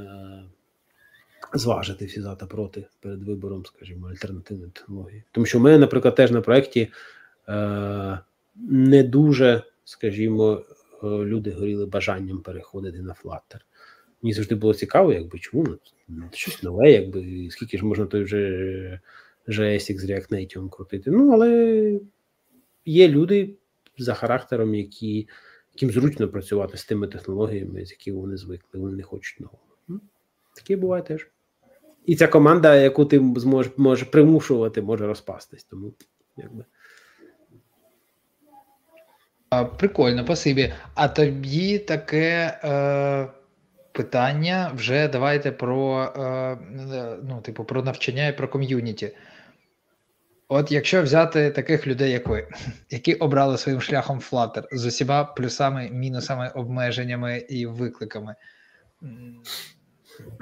зважити всі за та проти перед вибором, скажімо, альтернативної технології. Тому що в мене, наприклад, теж на проєкті е, не дуже, скажімо, е, люди горіли бажанням переходити на Flutter. Мені завжди було цікаво, якби чому ну, щось нове, якби скільки ж можна той вже JSX з React Native крутити. Ну, але є люди за характером, які, яким зручно працювати з тими технологіями, з якими вони звикли, вони не хочуть нового. Ну, таке буває теж. І ця команда, яку ти зможеш може примушувати, може розпастись. Тому якби. Прикольно, спасибі. А тобі таке е, питання вже давайте про е, ну, типу, про навчання і про ком'юніті. От якщо взяти таких людей, як ви, які обрали своїм шляхом Flutter з усіма плюсами, мінусами, обмеженнями і викликами,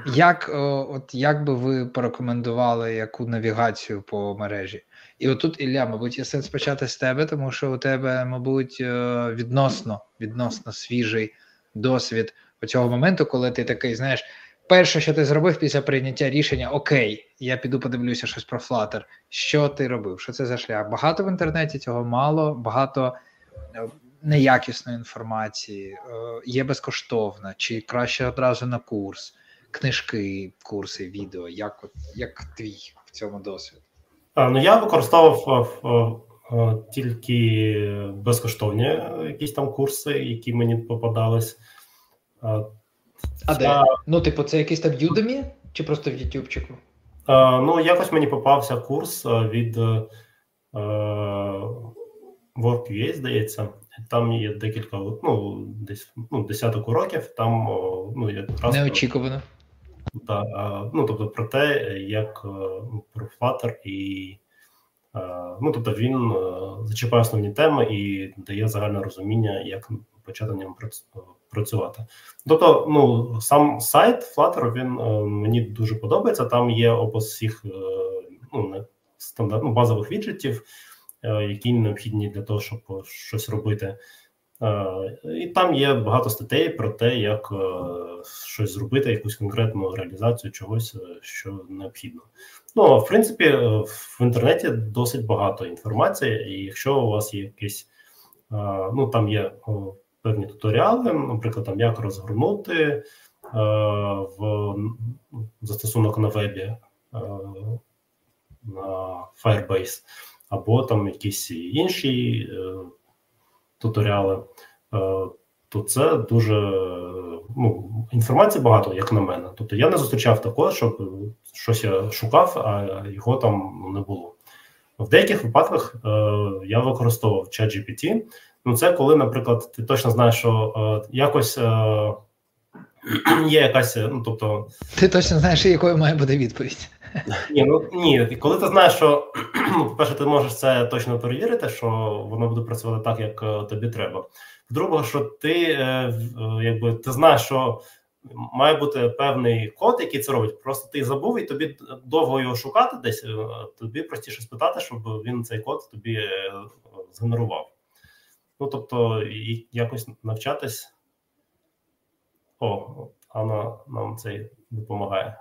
як от як би ви порекомендували яку навігацію по мережі? І отут Ілля, мабуть, є сенс почати з тебе, тому що у тебе, мабуть, е, відносно відносно свіжий досвід цього моменту, коли ти такий, знаєш, перше, що ти зробив після прийняття рішення: Окей, я піду подивлюся щось про Flutter. Що ти робив? Що це за шлях? Багато в інтернеті цього мало, багато е, неякісної інформації, е, є безкоштовна, чи краще одразу на курс, книжки, курси, відео. Як от, як твій в цьому досвід? А, ну я використовував тільки безкоштовні якісь там курси, які мені попадались. А де? Ну, типу, це якийсь там Udemy чи просто в Ютубчику? Ну, якось мені попався курс від WorkUA, здається. Там є декілька, ну, десь ну, десяток уроків, там ну, якраз... Неочікувано. Да, ну, тобто про те, як про Flutter і ну, тобто він зачіпає основні теми і дає загальне розуміння, як почати ним працювати. Тобто, ну сам сайт Flutter, він е, мені дуже подобається. Там є опис всіх е, ну, стандарт, ну, базових віджитів, е, які необхідні для того, щоб щось робити. І там є багато статей про те, як щось зробити, якусь конкретну реалізацію чогось, що необхідно. Ну, в принципі, в інтернеті досить багато інформації, і якщо у вас є якийсь, ну там є певні туторіали, наприклад, там як розгорнути е, в застосунок на вебі е, на Firebase, або там якісь інші е, туторіали, е, то це дуже ну, інформації багато, як на мене. Тобто я не зустрічав такого, щоб щось я шукав, а його там не було. В деяких випадках е, я використовував ChatGPT, Ну, це коли, наприклад, ти точно знаєш, що е, якось е, є якась, е, ну тобто. Ти точно знаєш, якою має бути відповідь. Ні, ну ні, коли ти знаєш, що ну, по-перше, ти можеш це точно перевірити, що воно буде працювати так, як тобі треба. По-друге, що ти якби ти знаєш, що має бути певний код, який це робить. Просто ти забув, і тобі довго його шукати десь. Тобі простіше спитати, щоб він цей код тобі згенерував. Ну, тобто, і якось навчатись. О, Анна нам це допомагає.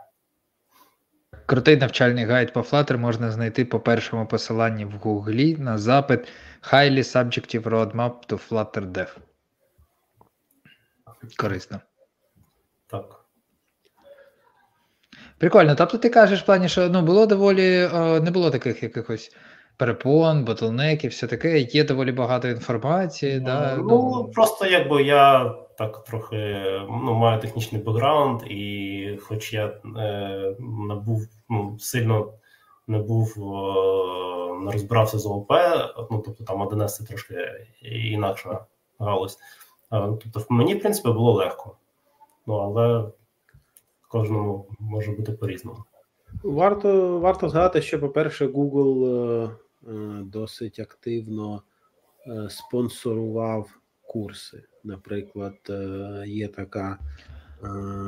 Крутий навчальний гайд по Flutter можна знайти по першому посиланні в Гуглі на запит Highly Subjective Roadmap to Flutter Dev. Корисно. Так. Прикольно. Тобто ти кажеш в плані, що ну, було доволі, не було таких якихось перепон, ботлнеків, все таке. Є доволі багато інформації. Ну, да? ну, ну просто якби я так трохи ну, маю технічний бекграунд, і хоч я е, не був ну, сильно не був е, не розбирався з ООП, ну тобто там 1С це трошки інакша галузь. Тобто, мені, в принципі, було легко. Ну, але кожному може бути по-різному. Варто варто згадати, що, по-перше, Google е, е, досить активно е, спонсорував курси. Наприклад, е, є така е,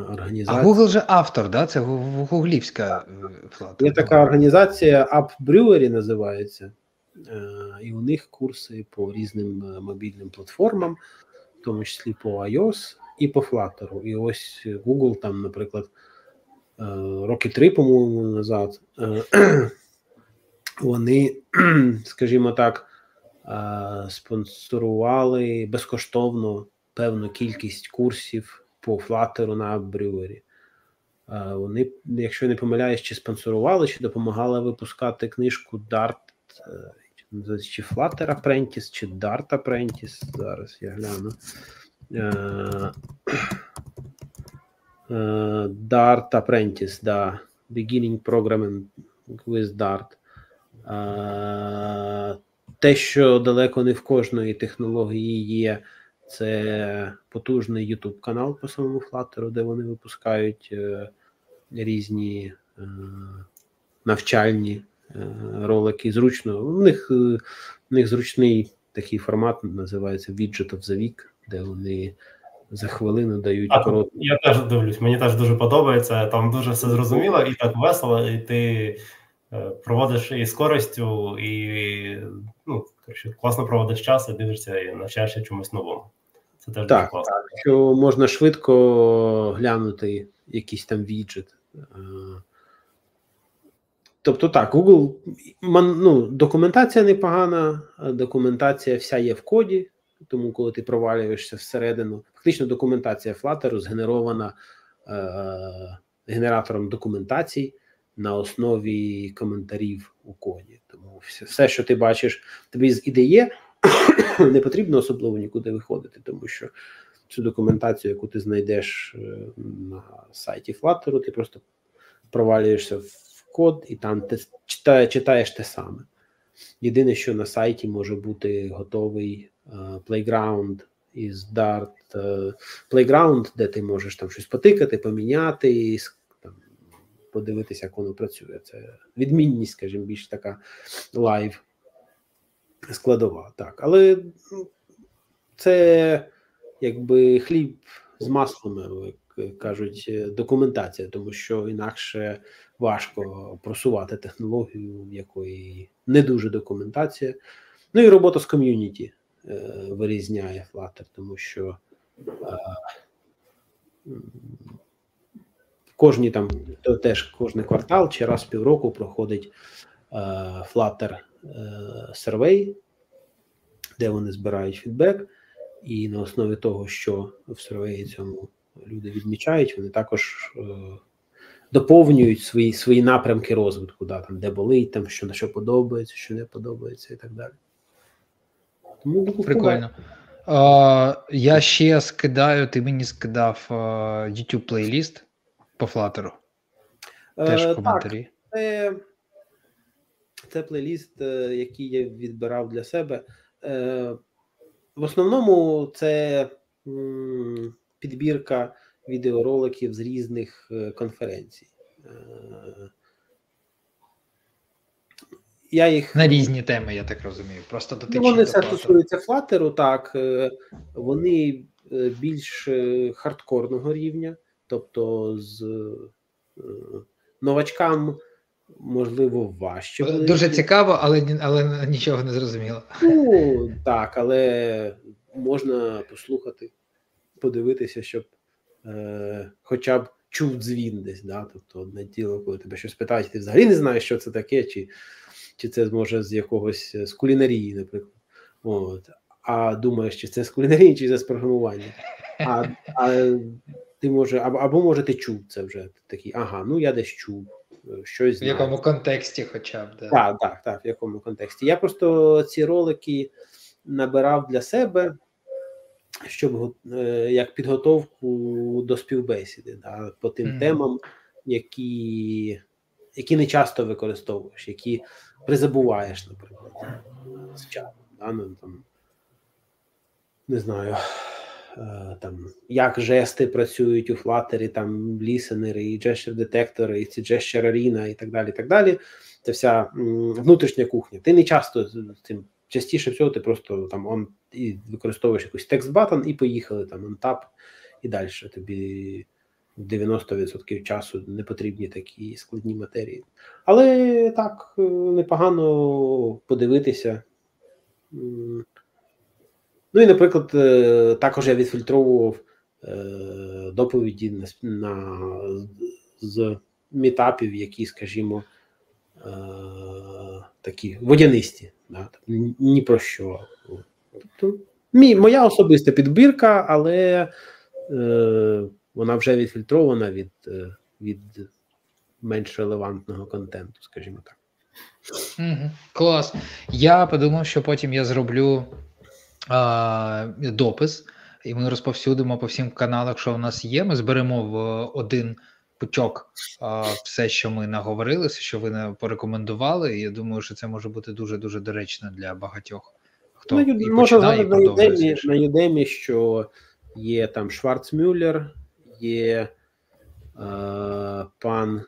організація. А Google же автор, да? Це гуглівська плата. Є така організація App Brewery називається, е, і у них курси по різним е, мобільним платформам, в тому числі по iOS і по Flutter. І ось Google там, наприклад. Е, роки три, по-моєму, назад, е, вони, скажімо так, е, спонсорували безкоштовно певну кількість курсів по флатеру на брювері. Вони, якщо не помиляюсь, чи спонсорували, чи допомагали випускати книжку Dart, чи Flutter Apprentice, чи Dart Apprentice. Зараз я гляну. Е, Dart Apprentice, да. Beginning Programming with Dart. Е, те, що далеко не в кожної технології є, це потужний YouTube канал по самому Flutter, де вони випускають е, різні навчальні ролики. Зручно. У них у них зручний такий формат, називається Widget of the Week, де вони за хвилину дають а, коротку. Я теж дивлюсь, мені теж дуже подобається. Там дуже все зрозуміло і так весело, і ти е, проводиш і з користю, і ну, коротше, класно проводиш час і дивишся і навчаєшся чомусь новому. Це теж так, дуже класно. Так, що можна швидко глянути якийсь там віджит. Е, тобто так, Google ну, документація непогана, документація вся є в коді, тому коли ти провалюєшся всередину, фактично документація Flutter згенерована е, генератором документацій на основі коментарів у коді. Тому все, що ти бачиш, тобі з ідеє не потрібно особливо нікуди виходити, тому що цю документацію, яку ти знайдеш е, на сайті Flutter, ти просто провалюєшся в код і там ти читає, читаєш те саме. Єдине, що на сайті може бути готовий uh, із Dart uh, Playground, де ти можеш там щось потикати, поміняти, подивитися, як воно працює. Це відмінність, скажімо, більш така live складова. Так, але це якби хліб з маслом, як кажуть, документація, тому що інакше важко просувати технологію, в якої не дуже документація. Ну і робота з ком'юніті е, вирізняє Flutter, тому що е, кожні там теж кожний квартал чи раз в півроку проходить е, Flutter сервей, де вони збирають фідбек, і на основі того, що в сервеї цьому люди відмічають, вони також доповнюють свої свої напрямки розвитку, да, там, де болить, там, що на що подобається, що не подобається і так далі. Тому Прикольно. А, Я ще скидаю, ти мені скидав а, YouTube плейліст по Flutter. Теж в коментарі. Так, це, це плейліст, е, який я відбирав для себе. Е, в основному це підбірка відеороликів з різних е, конференцій. Е, я їх на різні теми, я так розумію. Просто ну, Вони все стосуються флатеру, так е, вони більш хардкорного рівня, тобто з новачкам. Можливо, важче. Дуже цікаво, але але нічого не зрозуміло. Ну, так, але можна послухати, подивитися, щоб е, хоча б чув дзвін десь. Да? Тобто одне діло, коли тебе щось питають, ти взагалі не знаєш, що це таке, чи чи це може з якогось з кулінарії, наприклад. От. А думаєш, чи це з кулінарії, чи це з програмування. А а ти може, або, або може ти чув це вже такий, ага, ну я десь чув. щось знаю. В якому контексті, хоча б. Да. Так, так, так, в якому контексті. Я просто ці ролики набирав для себе щоб е, як підготовку до співбесіди да, по тим mm -hmm. темам, які які не часто використовуєш, які призабуваєш, наприклад, з часом. Да? Ну, там, не знаю, е, там, як жести працюють у Flutter, там лісенери, і gesture детектори, і ці gesture arena, і так далі. так далі. Це вся внутрішня кухня. Ти не часто цим частіше всього, ти просто там он і використовуєш якийсь текст батон і поїхали там tap, і далі тобі 90% часу не потрібні такі складні матерії. Але так е, непогано подивитися. Ну і, наприклад, е, також я відфільтровував е, доповіді на, на з мітапів, які, скажімо, е, такі водянисті, да, тобто ні- про що. Тобто, мій, моя особиста підбірка, але вона вже відфільтрована від, від менш релевантного контенту, скажімо так. Клас. Я подумав, що потім я зроблю допис, і ми розповсюдимо по всім каналах, що в нас є. Ми зберемо в один пучок все, що ми наговорили, все, що ви не порекомендували. І я думаю, що це може бути дуже дуже доречно для багатьох. Хто Ну, і починає, згадати на. Udemy, на Udemy, що є там Шварцмюллер, є е, пан,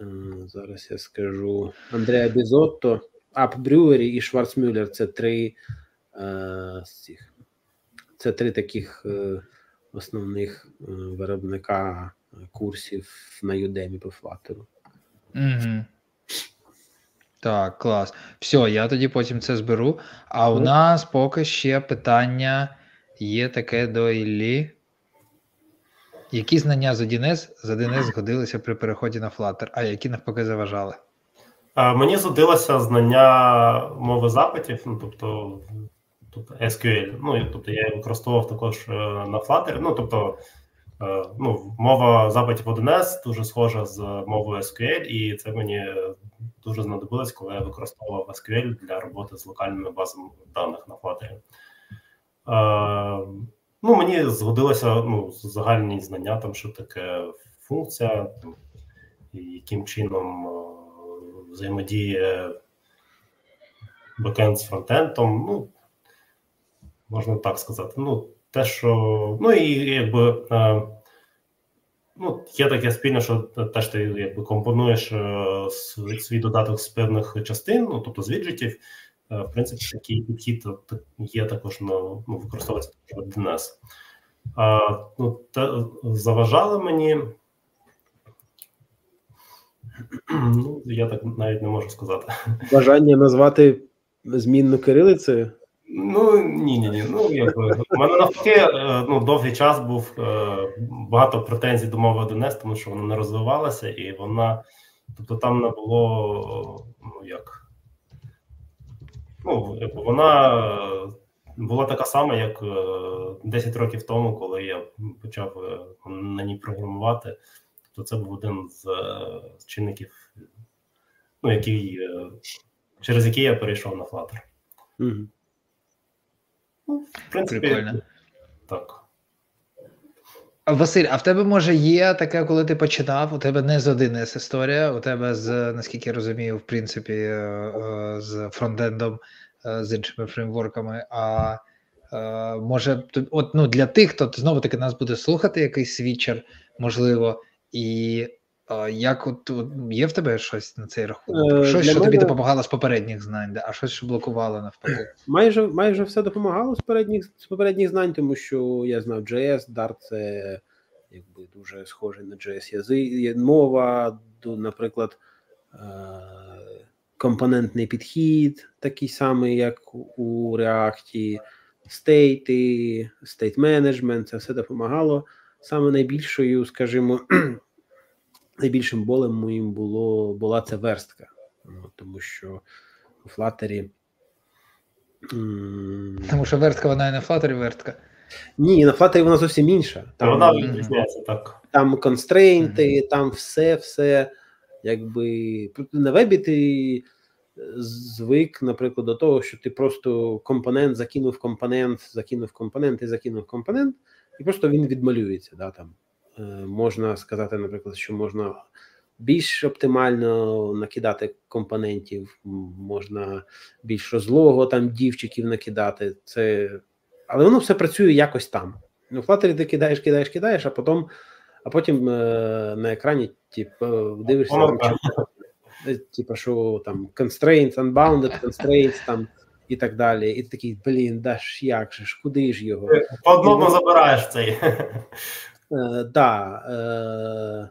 е, зараз я скажу, Андреа Бізотто, Ап Брюері і Шварцмюллер це три е, з цих. Це три таких е, основних е, виробника курсів на Udemy по Flutter. Угу. Так, клас. Все, я тоді потім це зберу. А у нас поки ще питання є таке до Іллі. Які знання з 1С з 1С згодилися при переході на Flutter, а які навпаки заважали? Мені згодилося знання мови запитів, ну тобто, тобто SQL. Ну тобто я використовував також е, на Flutter. Ну тобто, е, ну, мова запитів 1С дуже схожа з мовою SQL, і це мені дуже знадобилось, коли я використовував SQL для роботи з локальними базами даних на Flutter. Е, Ну, мені згодилося ну, загальні знання, там, що таке функція, там, яким чином взаємодіє бекенд з фронтендом. Ну, можна так сказати. Ну, те, що. Ну і якби. Е, ну, є таке спільне, що теж ти якби компонуєш е, свій, додаток з певних частин, ну тобто з віджитів. Е, в принципі, такий підхід є також на ну, використовується в DNS. А, ну, та, заважали мені. Ну, я так навіть не можу сказати. Бажання назвати змінну кирилицею. Ну ні, ні, ні. Ну якби у мене навпаки е, ну, довгий час був е, багато претензій до мови 1С, тому що вона не розвивалася, і вона, тобто, там не було ну як. Ну, якби вона е, була така сама, як е, 10 років тому, коли я почав е, на ній програмувати. Тобто це був один з е, чинників, ну, який, е, через який я перейшов на Flutter. Угу. В принципі, Прикольно. так. Василь, а в тебе може є таке, коли ти починав? У тебе не з 1С історія, у тебе з, наскільки я розумію, в принципі, е, е, з фронтендом, е, з іншими фреймворками. А може, от ну для тих, хто знову таки нас буде слухати, якийсь свічер, можливо, і як от, от є в тебе щось на цей рахунок? Е, щось, для що тобі допомагало з попередніх знань, а щось, що блокувало навпаки. Майже майже все допомагало з передніх з попередніх знань, тому що я знав JS, Dart це якби дуже схожий на JS язик, мова, наприклад, е- компонентний підхід, такий самий, як у React, стейти, стейт менеджмент, це все допомагало. Саме найбільшою, скажімо, найбільшим болем моїм було була ця верстка, Ну, тому що у М, Тому що вертка вона і на флатері вертка. Ні, на Flutter вона зовсім інша. Там, Вона відрізняється так. там констрейнти, там все, все. Якби на вебі ти звик, наприклад, до того, що ти просто компонент закинув компонент, закинув компонент і закинув компонент, і просто він відмалюється. Да, там. Е, можна сказати, наприклад, що можна більш оптимально накидати компонентів, можна більш розлого там дівчиків накидати. Це... Але воно все працює якось там. Ну, в Flutter ти кидаєш, кидаєш, кидаєш, а потім а потім е, на екрані типу, дивишся, там, е, типу, що там constraints, unbounded constraints там і так далі. І такий, блін, да ж як же ж, куди ж його? По одному забираєш цей. Е, да, е,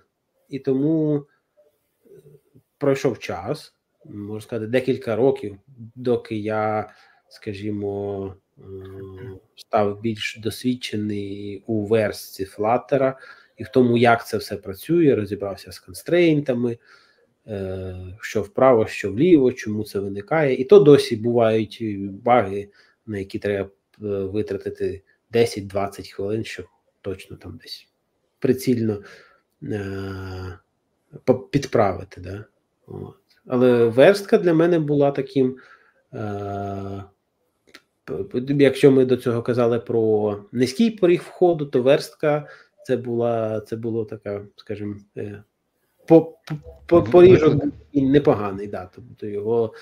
І тому пройшов час, можна сказати, декілька років, доки я, скажімо, е, став більш досвідчений у версії Flutter і в тому, як це все працює, розібрався з констрейнтами, е, що вправо, що вліво, чому це виникає. І то досі бувають баги, на які треба витратити 10-20 хвилин, щоб точно там десь прицільно е, підправити. Да? От. Але верстка для мене була таким. Е, Якщо ми до цього казали про низький поріг входу, то верстка це була це було така, скажімо, е, по, по, поріжок і непоганий. Да, тобто його,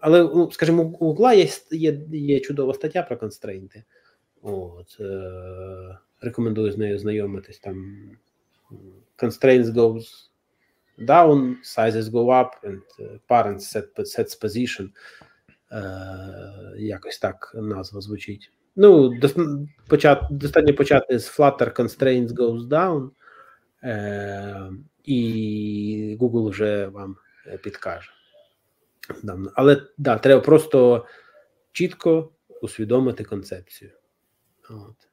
Але, ну, скажімо, у Гугла є є, є чудова стаття про констрейнти. От, е, Рекомендую з нею знайомитись. Там constraints goes down, sizes go up, and parents set, sets position. Е, Якось так назва звучить. Ну, достатньо почати з Flutter Constraints Goes Down, е, і Google вже вам е, підкаже. Але да, треба просто чітко усвідомити концепцію. От.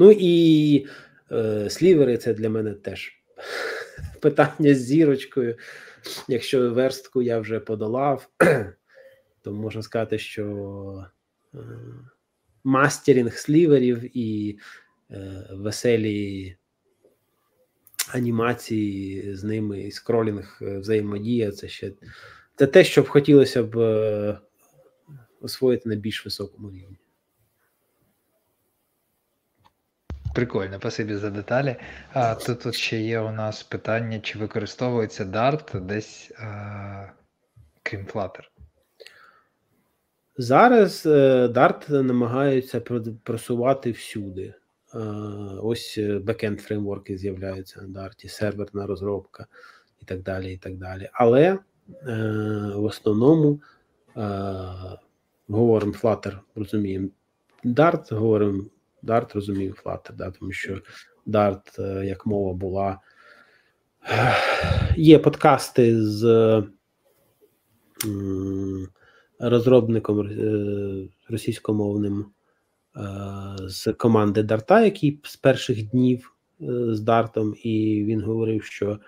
Ну і е, слівери це для мене теж питання з зірочкою. Якщо верстку я вже подолав, то можна сказати, що. Е, мастерінг сліверів і е, веселі анімації з ними, і скролінг е, взаємодія. Це ще це те, що б хотілося б е, освоїти на більш високому рівні. Прикольно, спасибі за деталі. А тут, тут ще є у нас питання, чи використовується Dart десь а, крім Flutter? Зараз е, Dart намагаються просувати всюди. Е, ось бекенд фреймворки з'являються на Dart, серверна розробка і так далі. і так далі. Але е, в основному говоримо Flutter, розуміємо Dart, говоримо Dart, розуміємо Flutter, да, тому що Dart як мова була. Є подкасти з розробником е, російськомовним е, з команди Дарта, який з перших днів е, з Дартом, і він говорив, що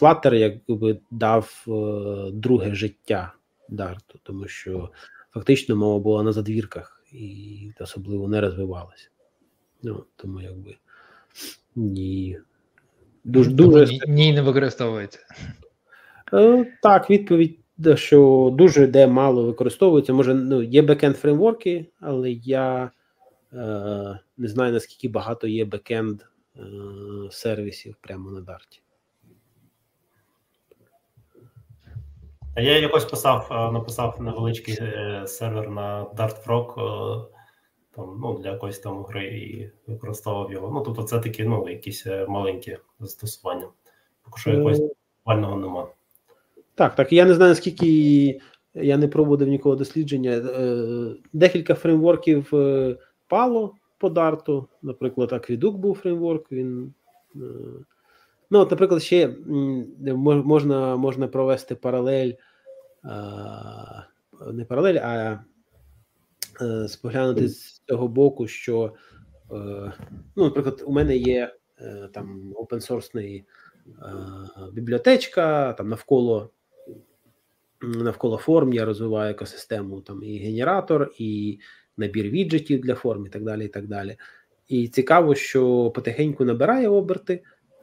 Flutter якби дав друге життя Дарту, тому що фактично мова була на задвірках і особливо не розвивалася. Ну, Тому якби ні. Дуже, дуже... Ні, не використовується. Так, відповідь що дуже де мало використовується. Може, ну, є бекенд фреймворки, але я е, не знаю наскільки багато є бекенд е, сервісів прямо на Дарті. Я якось писав, е, написав невеличкий е, сервер на Dartfrog е, там, ну, для якоїсь там гри і використовував його. Ну, тобто, це такі ну, якісь маленькі застосування. Поки що якогось вального немає. Так, так. Я не знаю, наскільки я не проводив нікого дослідження. Декілька фреймворків пало по дарту. Наприклад, Aqueduct був фреймворк. Він ну, от, наприклад, ще можна можна провести паралель, не паралель, а споглянути з цього боку, що, ну, наприклад, у мене є там опенсорсний бібліотечка, там навколо навколо форм я розвиваю екосистему там і генератор, і набір віджитів для форм, і так далі. І так далі. І цікаво, що потихеньку набирає оберти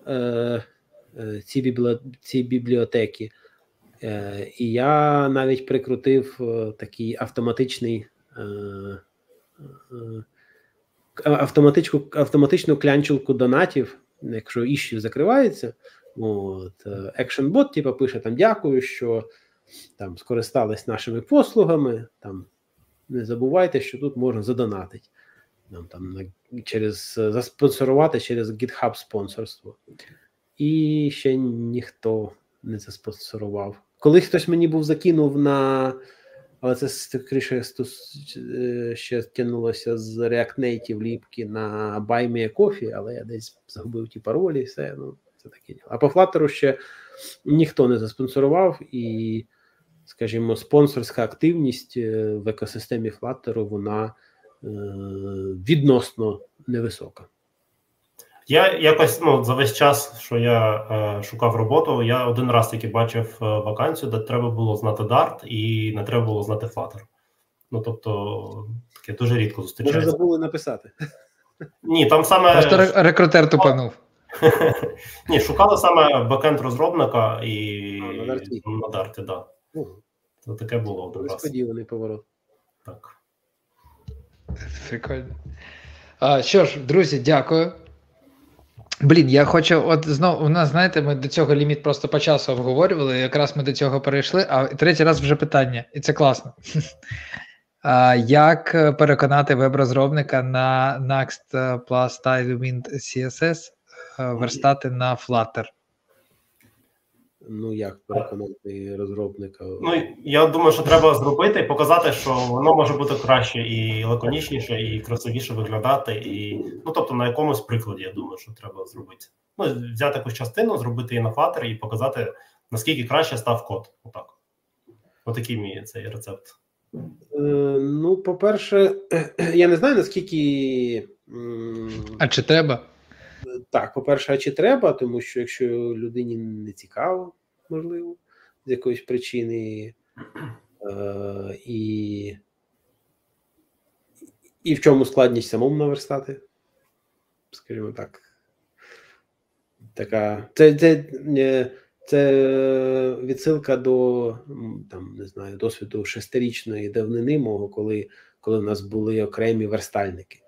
е, е, ці, біблі... ці бібліотеки. Е, І я навіть прикрутив е, такий автоматичний. Е, е, Автоматичну автоматичну клянчилку донатів, якщо іщів закривається, От, екшенбот, типу, пише там дякую, що там скористались нашими послугами. Там не забувайте, що тут можна задонатити. Нам там через заспонсорувати через GitHub спонсорство. І ще ніхто не заспонсорував. Коли хтось мені був закинув на. Але це скоріше е, ще тянулося з React Native ліпки на Buy Me a Coffee, але я десь загубив ті паролі, і все. Ну, це таке. А по Flutter ще ніхто не заспонсорував, і, скажімо, спонсорська активність е, в екосистемі Flutter, вона е, відносно невисока. Я якось ну за весь час, що я е, шукав роботу, я один раз тільки бачив е, вакансію, де треба було знати Dart і не треба було знати Flutter. Ну тобто, таке дуже рідко зустрічається. Може забули написати. Ні, там саме Просто рекрутер тупанув. Ні, шукали саме бекенд розробника і а, на Дарті. Дарті, да. Це таке було один раз. Несподіваний поворот. Так. Прикольно. А, Що ж, друзі, дякую. Блін, я хочу, от знову у нас, знаєте, ми до цього ліміт просто по часу обговорювали, якраз ми до цього перейшли, а третій раз вже питання, і це класно. А, Як переконати веб-розробника на Next Plus Tailwind CSS верстати на Flutter? Ну, як переконати розробника? Ну, я думаю, що треба зробити і показати, що воно може бути краще і лаконічніше, і красивіше виглядати. І, Ну, тобто, на якомусь прикладі, я думаю, що треба зробити. Ну, взяти якусь частину, зробити її на Flutter і показати, наскільки краще став код. Отак. Отакий мій цей рецепт. Е, ну, по-перше, я не знаю, наскільки. А чи треба? Так, по-перше, а чи треба, тому що якщо людині не цікаво, можливо, з якоїсь причини, е, і і в чому складність самому наверстати, скажімо так, така це це, е, це відсилка до там, не знаю, досвіду шестирічної давнини мого, коли, коли в нас були окремі верстальники.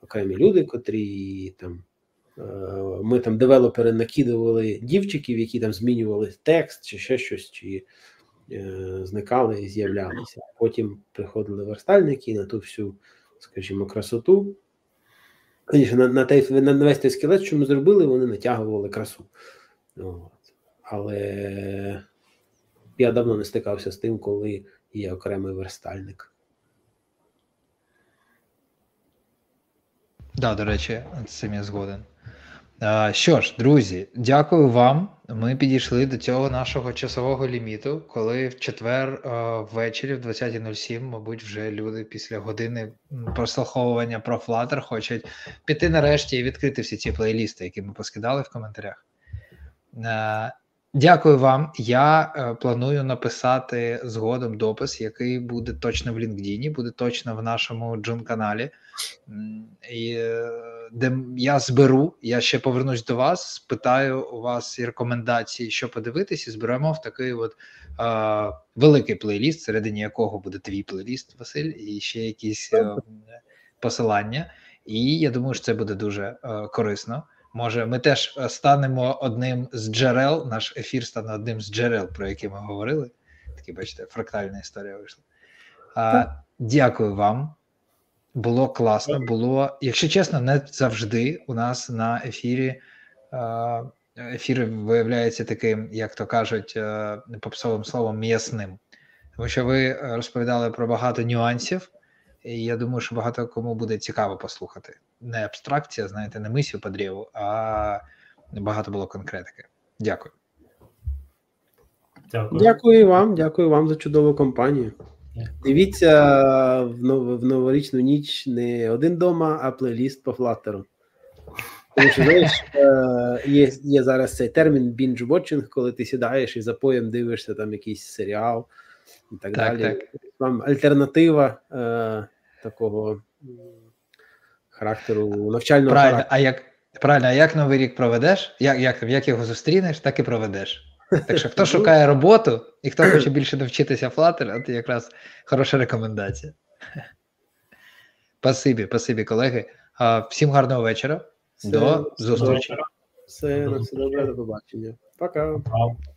Окремі люди, котрі там ми там девелопери накидували дівчиків, які там змінювали текст чи ще щось, чи е, зникали і з'являлися. Потім приходили верстальники на ту всю, скажімо, красоту. На на, той, на весь той скелет, що ми зробили, вони натягували красу. От. Але я давно не стикався з тим, коли є окремий верстальник. Да, до речі, з цим я згоден. Що ж, друзі, дякую вам. Ми підійшли до цього нашого часового ліміту, коли в четвер ввечері, в 20.07, мабуть, вже люди після години прослуховування про Flutter хочуть піти нарешті і відкрити всі ці плейлісти, які ми поскидали в коментарях. Дякую вам. Я е, планую написати згодом допис, який буде точно в LinkedIn, буде точно в нашому джун-каналі, і е, де я зберу. Я ще повернусь до вас, спитаю у вас і рекомендації, що подивитись, і зберемо в такий от е, великий плейліст, середині якого буде твій плейліст, Василь, і ще якісь е, посилання. І я думаю, що це буде дуже е, корисно. Може, ми теж е, станемо одним з джерел. Наш ефір стане одним з джерел, про які ми говорили. Такі, бачите, фрактальна історія вийшла. А, Дякую вам. Було класно. Було, якщо чесно, не завжди у нас на ефірі. Ефір виявляється таким, як то кажуть, е, попсовим словом, м'ясним. Тому що ви розповідали про багато нюансів, і я думаю, що багато кому буде цікаво послухати не абстракція, знаєте, не мисію по древу, а багато було конкретики. Дякую. Дякую Дякую вам, дякую вам за чудову компанію. Дивіться в нов, в новорічну ніч не один дома, а плейліст по флаттеру. Тому що знаєш, е, є є зараз цей термін binge-watching, коли ти сідаєш і за поєм дивишся там якийсь серіал і так, так далі. Так. Вам альтернатива е, такого характеру навчального правильно, характеру. А як правильно, а як новий рік проведеш? Як як, як його зустрінеш, так і проведеш. Так що хто шукає роботу і хто хоче більше навчитися Flutter, це якраз хороша рекомендація. Спасибі, спасибі, колеги. Всім гарного вечора. До зустрічі. Все, на все добре, до побачення. Пока.